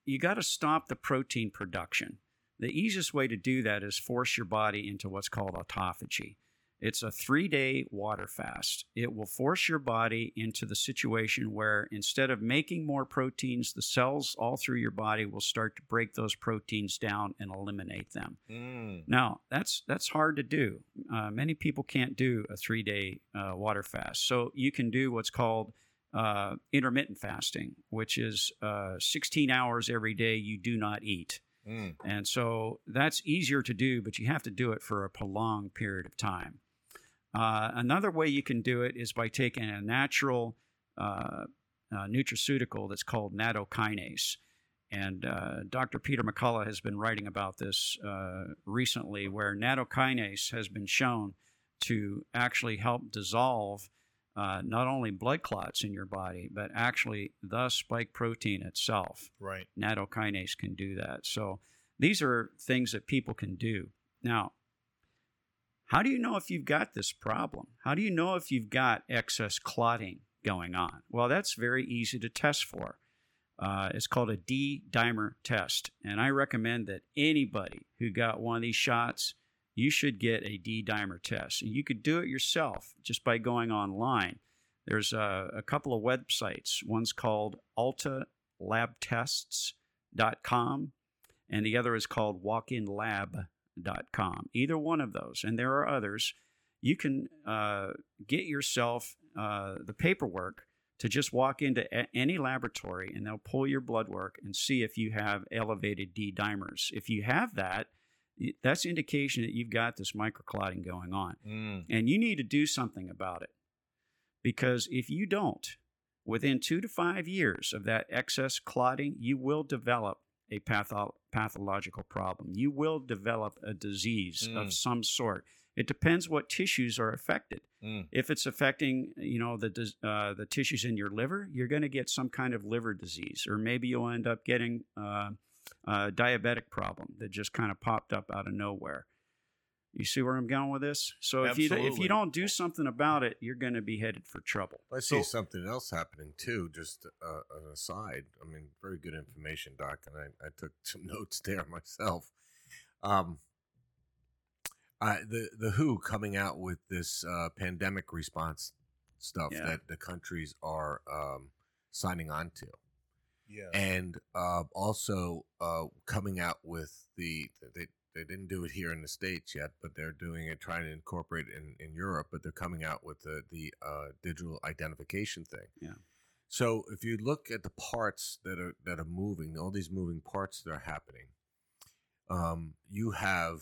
you gotta stop the protein production. The easiest way to do that is force your body into what's called autophagy. It's a three day water fast. It will force your body into the situation where instead of making more proteins, the cells all through your body will start to break those proteins down and eliminate them. Mm. Now, that's that's hard to do. Uh, many people can't do a three day uh, water fast. So you can do what's called uh, intermittent fasting, which is uh, 16 hours every day you do not eat. Mm. And so that's easier to do, but you have to do it for a prolonged period of time. Uh, another way you can do it is by taking a natural uh, uh, nutraceutical that's called nattokinase. And uh, Dr. Peter McCullough has been writing about this uh, recently, where nattokinase has been shown to actually help dissolve uh, not only blood clots in your body, but actually the spike protein itself Right. nattokinase can do that. So these are things that people can do. Now, how do you know if you've got this problem? How do you know if you've got excess clotting going on? Well, that's very easy to test for. Uh, it's called a D dimer test. And I recommend that anybody who got one of these shots, you should get a D dimer test. And you could do it yourself just by going online. There's a, a couple of websites. One's called ultalabtests.com, and the other is called walkinlab.com. Either one of those, and there are others. You can uh, get yourself uh, the paperwork to just walk into a- any laboratory and they'll pull your blood work and see if you have elevated D dimers. If you have that, that's indication that you've got this microclotting going on. Mm. And you need to do something about it. Because if you don't, within two to five years of that excess clotting, you will develop a patho- pathological problem. You will develop a disease Mm. of some sort. It depends what tissues are affected. Mm. If it's affecting, you know, the uh, the tissues in your liver, you're going to get some kind of liver disease, or maybe you'll end up getting uh, a diabetic problem that just kind of popped up out of nowhere. You see where I'm going with this? So if you if you don't do something about it, you're going to be headed for trouble. I see So- something else happening too. Just uh, an aside. I mean, very good information, Doc, and I, I took some notes there myself. Um, I, the the WHO coming out with this uh, pandemic response stuff Yeah. that the countries are um, signing on to, Yeah. and uh, also uh, coming out with the they they didn't do it here in the states yet, but they're doing it, trying to incorporate it in in Europe. But they're coming out with the the uh, digital identification thing. Yeah. So if you look at the parts that are that are moving, all these moving parts that are happening, um, you have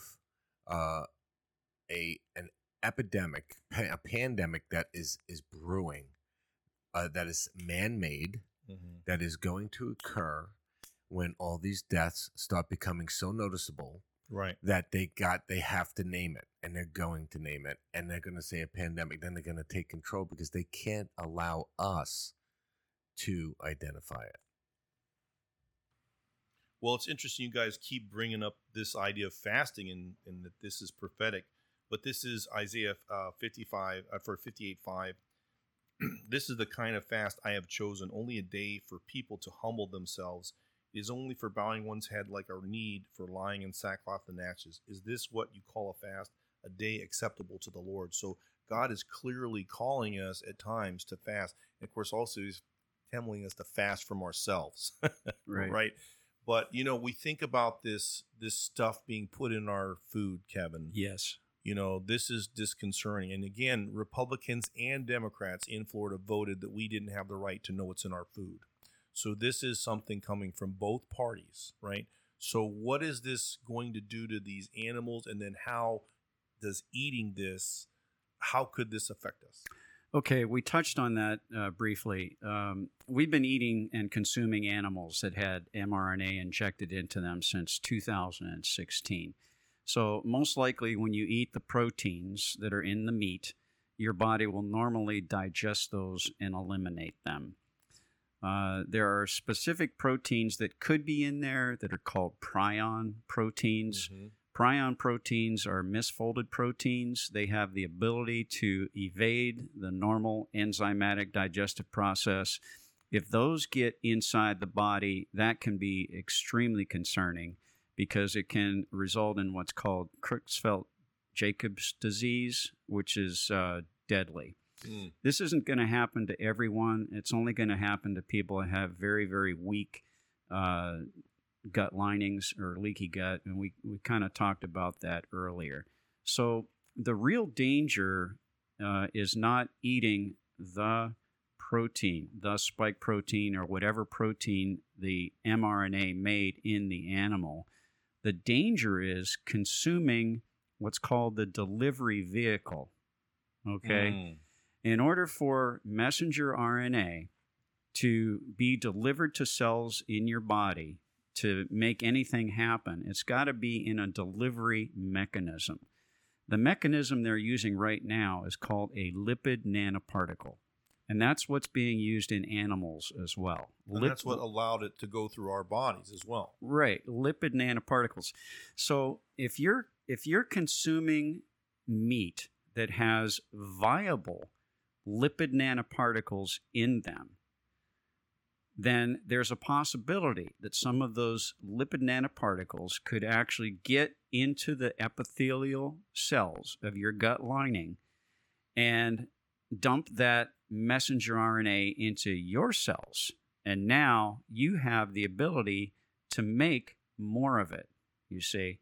uh, a an epidemic, a pandemic that is is brewing, uh, that is man made Mhm. that is going to occur when all these deaths start becoming so noticeable Right. that they got they have to name it and they're going to name it and they're going to say a pandemic then they're going to take control because they can't allow us to identify it Well, it's interesting you guys keep bringing up this idea of fasting and, and that this is prophetic, but this is Isaiah uh, 55 uh, for 58:5. this is the kind of fast I have chosen, only a day for people to humble themselves. It is only for bowing one's head like our need for lying in sackcloth and ashes. Is this what you call a fast? A day acceptable to the Lord. So God is clearly calling us at times to fast. And of course, also He's telling us to fast from ourselves. Right. right but you know we think about this this stuff being put in our food kevin Yes. You know this is disconcerting. And again republicans and democrats in florida voted that we didn't have the right to know what's in our food. So this is something coming from both parties right? So what is this going to do to these animals? And then how does eating this how could this affect us? Okay, we touched on that uh, briefly. Um, we've been eating and consuming animals that had mRNA injected into them since 2016. So, most likely, when you eat the proteins that are in the meat, your body will normally digest those and eliminate them. Uh, there are specific proteins that could be in there that are called prion proteins. Mhm. Prion proteins are misfolded proteins. They have the ability to evade the normal enzymatic digestive process. If those get inside the body, that can be extremely concerning because it can result in what's called Creutzfeldt Jacobs disease, which is uh, deadly. Mm. This isn't going to happen to everyone. It's only going to happen to people that have very, very weak uh, gut linings or leaky gut. And we, we kind of talked about that earlier. So the real danger uh, is not eating the protein, the spike protein, or whatever protein the mRNA made in the animal. The danger is consuming what's called the delivery vehicle. Okay Mm. in order for messenger RNA to be delivered to cells in your body to make anything happen, it's got to be in a delivery mechanism. The mechanism they're using right now is called a lipid nanoparticle. And that's what's being used in animals as well. And Lip- that's what allowed it to go through our bodies as well. Right, lipid nanoparticles. So if you're if you're consuming meat that has viable lipid nanoparticles in them, then there's a possibility that some of those lipid nanoparticles could actually get into the epithelial cells of your gut lining and dump that messenger RNA into your cells. And now you have the ability to make more of it, you see.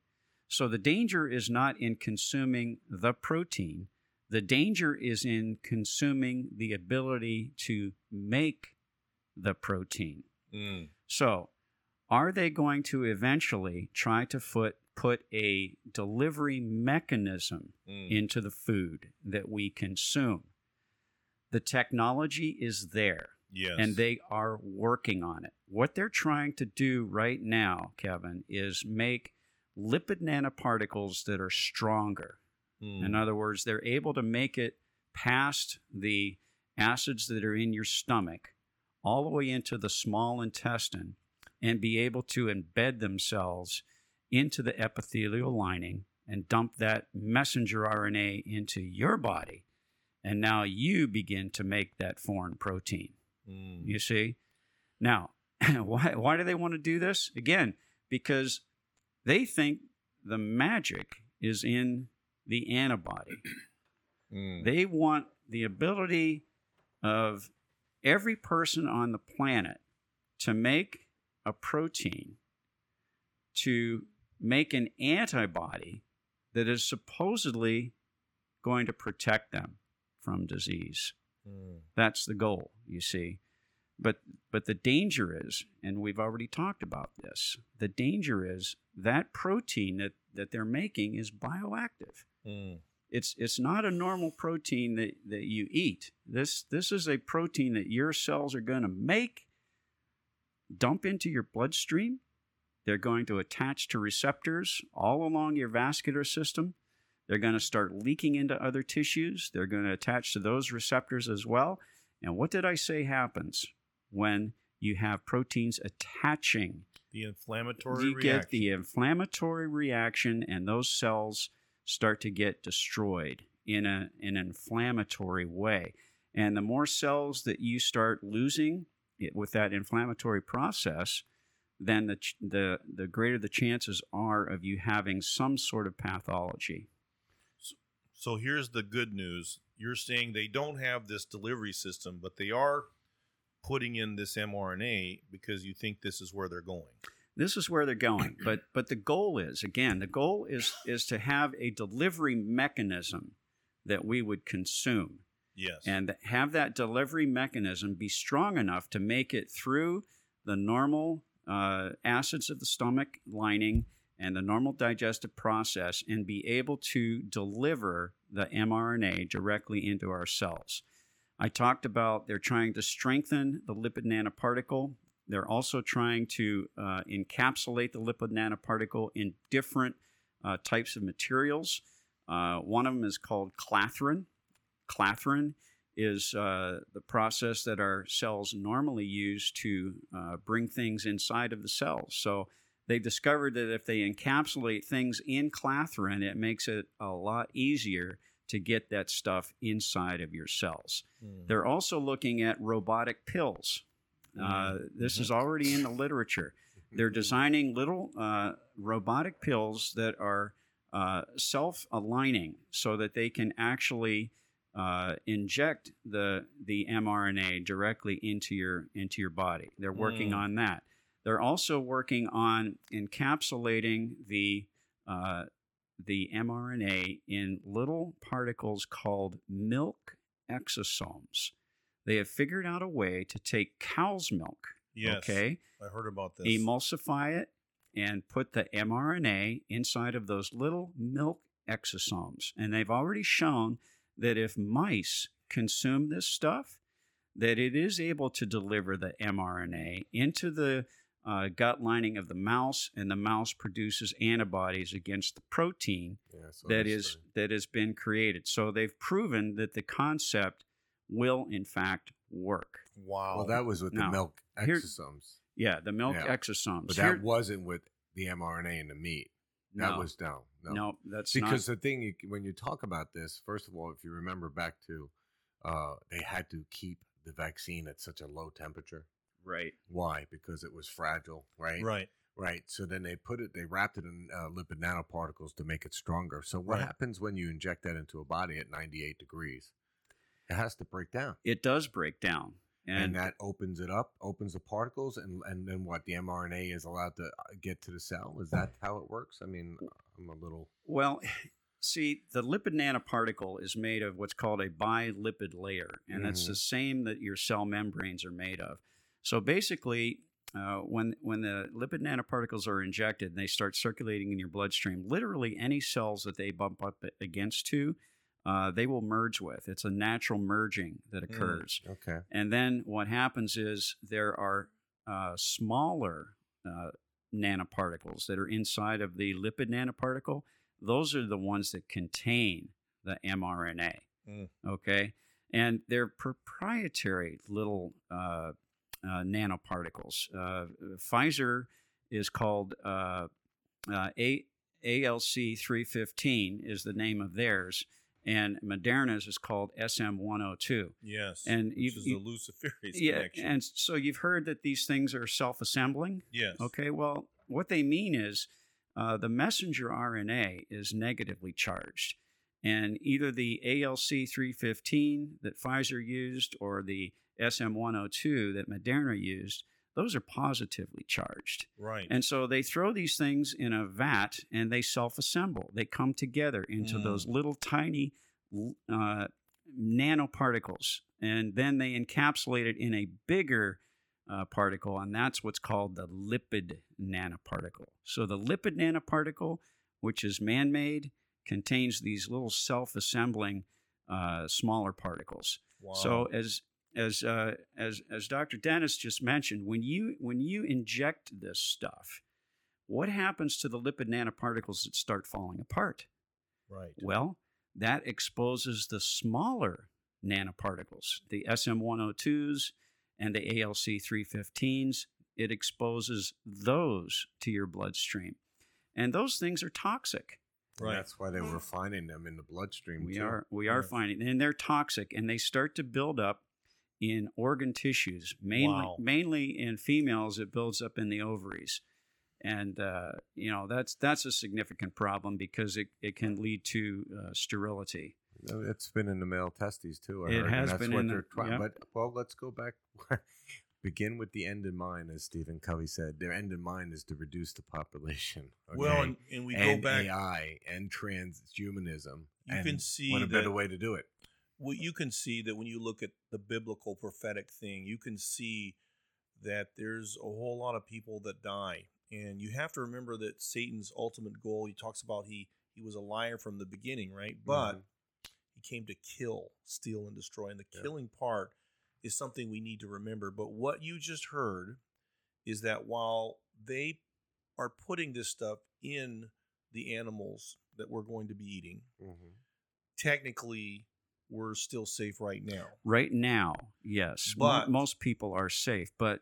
So the danger is not in consuming the protein, the danger is in consuming the ability to make the protein. Mm. So, are they going to eventually try to put, put a delivery mechanism Mm. into the food that we consume? The technology is there yes. and they are working on it. What they're trying to do right now, Kevin, is make lipid nanoparticles that are stronger. Mm. In other words, they're able to make it past the acids that are in your stomach all the way into the small intestine and be able to embed themselves into the epithelial lining and dump that messenger RNA into your body. And now you begin to make that foreign protein. Mm. You see? Now, why, why do they want to do this? Again, because they think the magic is in the antibody. Mm. They want the ability of every person on the planet to make a protein to make an antibody that is supposedly going to protect them from disease. Mm. That's the goal, you see. But but the danger is, and we've already talked about this, the danger is that protein that, that they're making is bioactive. Mm. It's it's not a normal protein that, that you eat. This this is a protein that your cells are going to make, dump into your bloodstream. They're going to attach to receptors all along your vascular system. They're going to start leaking into other tissues. They're going to attach to those receptors as well. And what did I say happens when you have proteins attaching? The inflammatory You reaction. get the inflammatory reaction, and those cells start to get destroyed in a, an inflammatory way. And the more cells that you start losing it, with that inflammatory process, then the, ch- the, the greater the chances are of you having some sort of pathology. So here's the good news. You're saying they don't have this delivery system, but they are putting in this mRNA because you think this is where they're going. this is where they're going but but the goal is again the goal is is to have a delivery mechanism that we would consume Yes. and have that delivery mechanism be strong enough to make it through the normal uh, acids of the stomach lining and the normal digestive process and be able to deliver the mRNA directly into our cells. I talked about they're trying to strengthen the lipid nanoparticle. They're also trying to uh, encapsulate the lipid nanoparticle in different uh, types of materials. Uh, one of them is called clathrin. Clathrin is uh, the process that our cells normally use to uh, bring things inside of the cells. So they discovered that if they encapsulate things in clathrin, it makes it a lot easier to get that stuff inside of your cells. Mm. They're also looking at robotic pills. Uh, this is already in the literature. They're designing little uh, robotic pills that are uh, self aligning so that they can actually uh, inject the the mRNA directly into your into your body. They're working Mm. on that. They're also working on encapsulating the uh, the mRNA in little particles called milk exosomes. They have figured out a way to take cow's milk, Yes. okay, I heard about this. emulsify it, and put the mRNA inside of those little milk exosomes. And they've already shown that if mice consume this stuff, that it is able to deliver the mRNA into the uh, gut lining of the mouse, and the mouse produces antibodies against the protein Yeah, so that this is story. that has been created. So they've proven that the concept will in fact work. wow. Well, that was with Now, the milk here- exosomes, Yeah, the milk Yeah. exosomes. but Here- that wasn't with the mRNA in the meat. That no, was no, no, no, that's because not, the thing you, when you talk about this, first of all, if you remember back to, uh, they had to keep the vaccine at such a low temperature. Right. Why? Because it was fragile, right? right. Right. So then they put it, they wrapped it in uh, lipid nanoparticles to make it stronger. So what Right. happens when you inject that into a body at 98 degrees? It has to break down. It does break down, And, and, that opens it up, opens the particles, and and then what? The mRNA is allowed to uh, get to the cell. Is that how it works? I mean, I'm a little. well, see, the lipid nanoparticle is made of what's called a bilipid layer, and it's Mhm. the same that your cell membranes are made of. So basically, uh, when when the lipid nanoparticles are injected and they start circulating in your bloodstream, literally any cells that they bump up against to, uh, they will merge with. It's a natural merging that Mm. occurs. Okay. And then what happens is there are uh, smaller uh, nanoparticles that are inside of the lipid nanoparticle. Those are the ones that contain the mRNA. Mm. Okay. And they're proprietary little uh, nanoparticles. Uh, Pfizer is called uh, uh, A- ALC 315, is the name of theirs. And Moderna's is called SM102. Yes. And which is the luciferase Yeah, connection. and so you've heard that these things are self-assembling. yes. Okay, well, what they mean is uh, the messenger RNA is negatively charged, and either the ALC 315 that Pfizer used or the SM102 that Moderna used, those are positively charged. Right. And so they throw these things in a vat and they self assemble. They come together into Mm. those little tiny uh, nanoparticles. And then they encapsulate it in a bigger uh, particle. And that's what's called the lipid nanoparticle. So the lipid nanoparticle, which is man made, contains these little self assembling uh, smaller particles. wow. So as as uh, as as Dr. Dennis just mentioned, when you when you inject this stuff, what happens to the lipid nanoparticles that start falling apart? right. Well, that exposes the smaller nanoparticles, the SM102s and the ALC 315s. It exposes those to your bloodstream, and those things are toxic. Right. that's why they were finding them in the bloodstream. We too. are we are Yeah. finding, and they're toxic, and they start to build up in organ tissues, mainly Wow. mainly in females. It builds up in the ovaries, and uh, you know that's that's a significant problem because it, it can lead to uh, sterility. No, It's been in the male testes too. I It heard, has that's been what in the- they're trying. But well, let's go back. Begin with the end in mind, as Stephen Covey said. Their end in mind is to reduce the population. Well, and, and we and go back. AI and transhumanism. You and can see what a better way to do it. Well, you can see that when you look at the biblical prophetic thing, you can see that there's a whole lot of people that die, and you have to remember that Satan's ultimate goal. He talks about he he was a liar from the beginning, right? But Mhm. he came to kill, steal, and destroy. And the Yeah. killing part is something we need to remember. But what you just heard is that while they are putting this stuff in the animals that we're going to be eating, Mhm. technically we're still safe right now. Right now, yes, But- most people are safe. But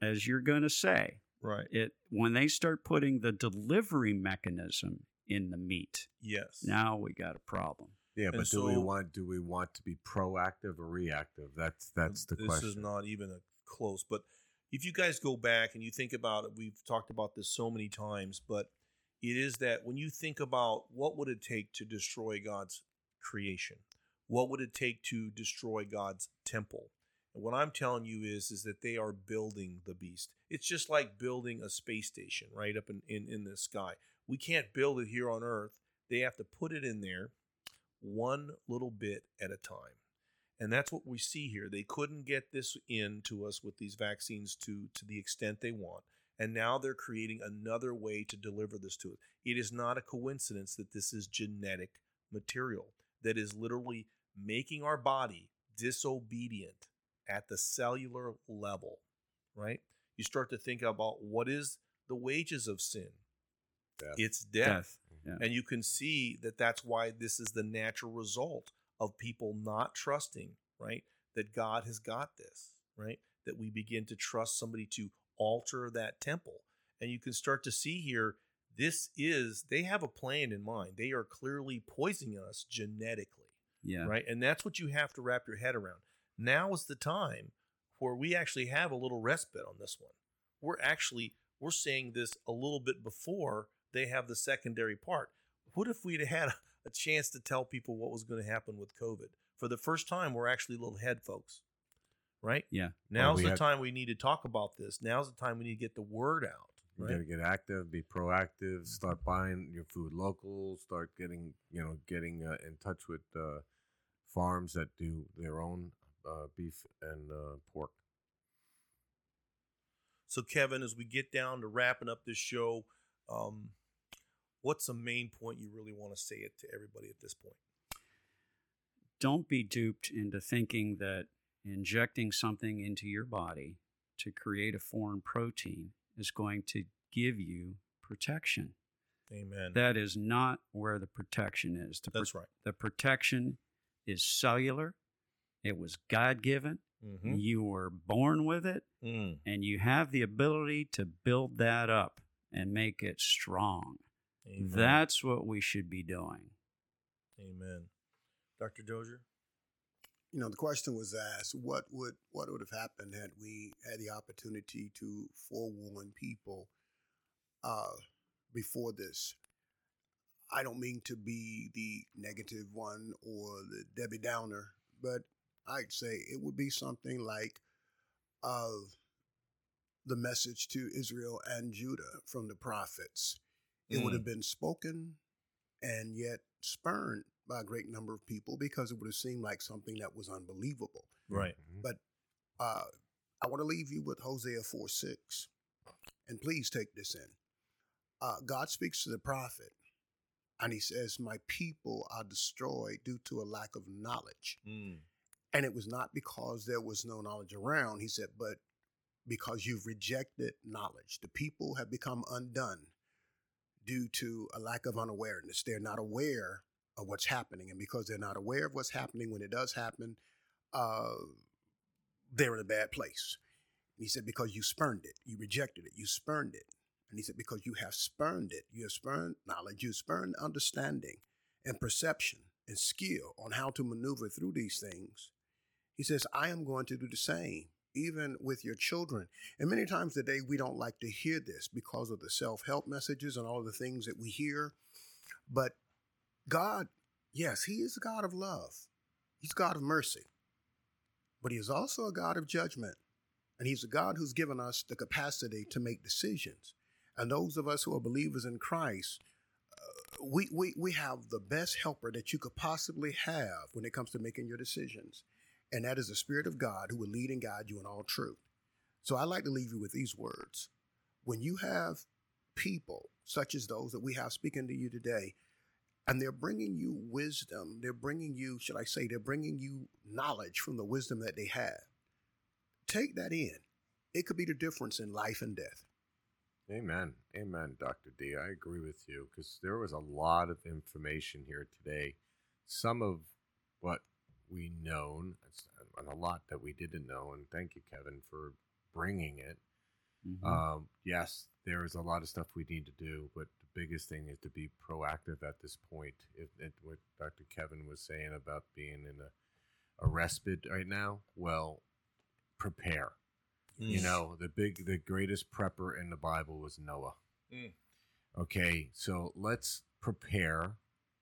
as you're going to say, Right. it when they start putting the delivery mechanism in the meat, Yes. now we got a problem. Yeah, And but do we want do we want to be proactive or reactive? That's that's the this question. This is not even a close. But if you guys go back and you think about it, we've talked about this so many times, but it is that when you think about what would it take to destroy God's creation, what would it take to destroy God's temple? And what I'm telling you is, is that they are building the beast. It's just like building a space station right up in, in, in the sky. We can't build it here on Earth. They have to put it in there one little bit at a time. And that's what we see here. They couldn't get this in to us with these vaccines to to the extent they want. And now they're creating another way to deliver this to us. It is not a coincidence that this is genetic material that is literally making our body disobedient at the cellular level, right? You start to think about what is the wages of sin? Death. It's death. Yeah. And you can see that that's why this is the natural result of people not trusting, right? That God has got this, right? That we begin to trust somebody to alter that temple. And you can start to see here, this is, they have a plan in mind. They are clearly poisoning us genetically, Yeah. right? And that's what you have to wrap your head around. Now is the time where we actually have a little respite on this one. We're actually, we're saying this a little bit before they have the secondary part. What if we'd had a, chance to tell people what was going to happen with COVID? For the first time, we're actually a little ahead, folks. Right? Yeah. Now's we the had- time we need to talk about this. Now's the time we need to get the word out. You Right? gotta get active, be proactive, start buying your food local, start getting you know getting uh, in touch with uh, farms that do their own uh, beef and uh, pork. So, Kevin, as we get down to wrapping up this show, um, what's the main point you really want to say it to everybody at this point? Don't be duped into thinking that injecting something into your body to create a foreign protein is going to give you protection. Amen. That is not where the protection is. The, pro- That's right. the protection is cellular. It was God given. Mm-hmm. You were born with it, Mm. and you have the ability to build that up and make it strong. Amen. That's what we should be doing. Amen. Dr. Dozier? You know, the question was asked: What would what would have happened had we had the opportunity to forewarn people uh, before this? I don't mean to be the negative one or the Debbie Downer, but I'd say it would be something like uh, the message to Israel and Judah from the prophets. It would Mm. have been spoken and yet spurned by a great number of people because it would have seemed like something that was unbelievable. Right. Mhm. But uh, I want to leave you with Hosea 4 6. And please take this in. Uh, God speaks to the prophet, and he says, My people are destroyed due to a lack of knowledge. Mm. And it was not because there was no knowledge around, he said, but because you've rejected knowledge. The people have become undone due to a lack of unawareness. They're not aware of what's happening. And because they're not aware of what's happening when it does happen, uh, they're in a bad place. And he said, because you spurned it, you rejected it, you spurned it. And he said, because you have spurned it, you have spurned knowledge, you have spurned understanding and perception and skill on how to maneuver through these things. He says, I am going to do the same, even with your children. And many times today, we don't like to hear this because of the self help messages and all of the things that we hear. But God, yes, He is a God of love, He's a God of mercy, but He is also a God of judgment. And He's a God who's given us the capacity to make decisions. And those of us who are believers in Christ, uh, we, we, we have the best helper that you could possibly have when it comes to making your decisions. And that is the Spirit of God who will lead and guide you in all truth. So I'd like to leave you with these words. When you have people such as those that we have speaking to you today, and they're bringing you wisdom. They're bringing you, should I say, they're bringing you knowledge from the wisdom that they have. Take that in. It could be the difference in life and death. Amen. Amen, Dr. D. I agree with you because there was a lot of information here today. Some of what we known and a lot that we didn't know. And thank you, Kevin, for bringing it. Mm-hmm. Um, yes, there is a lot of stuff we need to do, but the biggest thing is to be proactive at this point. It, it, what Dr. Kevin was saying about being in a, a respite right now, well, prepare. Mm. You know, the big, the greatest prepper in the Bible was Noah. Mm. Okay, so let's prepare.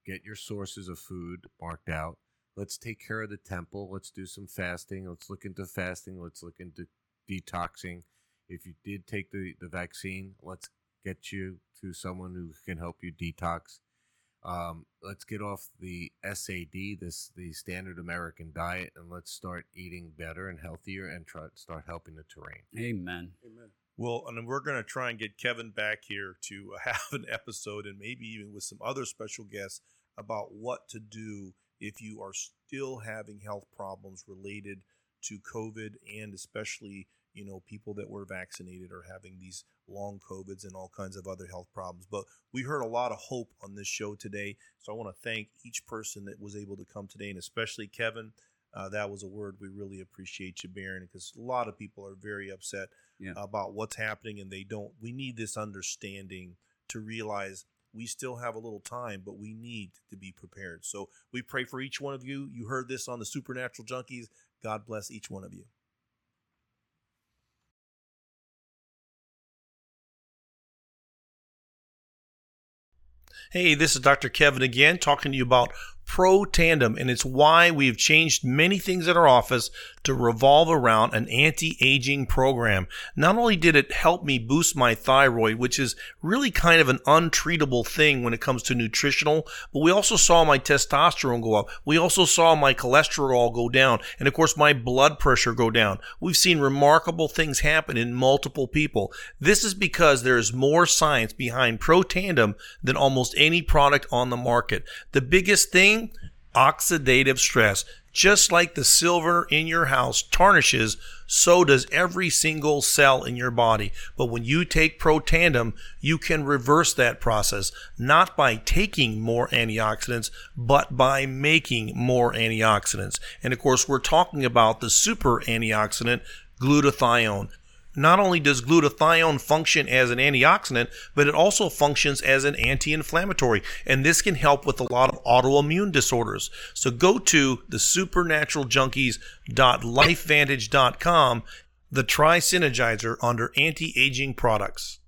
Get your sources of food marked out. Let's take care of the temple. Let's do some fasting. Let's look into fasting. Let's look into detoxing. If you did take the, the vaccine, let's get you to someone who can help you detox. Um, let's get off the SAD, this the standard American diet, and let's start eating better and healthier and try start helping the terrain. Amen. Amen. Well, and we're going to try and get Kevin back here to have an episode and maybe even with some other special guests about what to do if you are still having health problems related to COVID and especially you know people that were vaccinated are having these long covids and all kinds of other health problems but we heard a lot of hope on this show today so i want to thank each person that was able to come today and especially kevin uh, that was a word we really appreciate you bearing because a lot of people are very upset yeah. about what's happening and they don't we need this understanding to realize we still have a little time, but we need to be prepared. So we pray for each one of you. You heard this on the Supernatural Junkies. God bless each one of you. Hey, this is Dr. Kevin again, talking to you about Protandim, and it's why we've changed many things at our office to revolve around an anti aging program. Not only did it help me boost my thyroid, which is really kind of an untreatable thing when it comes to nutritional, but we also saw my testosterone go up. We also saw my cholesterol go down, and of course, my blood pressure go down. We've seen remarkable things happen in multiple people. This is because there is more science behind Protandim than almost any product on the market. The biggest thing oxidative stress. Just like the silver in your house tarnishes, so does every single cell in your body. But when you take Protandim, you can reverse that process, not by taking more antioxidants, but by making more antioxidants. And of course, we're talking about the super antioxidant, glutathione. Not only does glutathione function as an antioxidant, but it also functions as an anti inflammatory. And this can help with a lot of autoimmune disorders. So go to the supernaturalJunkies.lifevantage.com, the Tri Synergizer under anti aging products.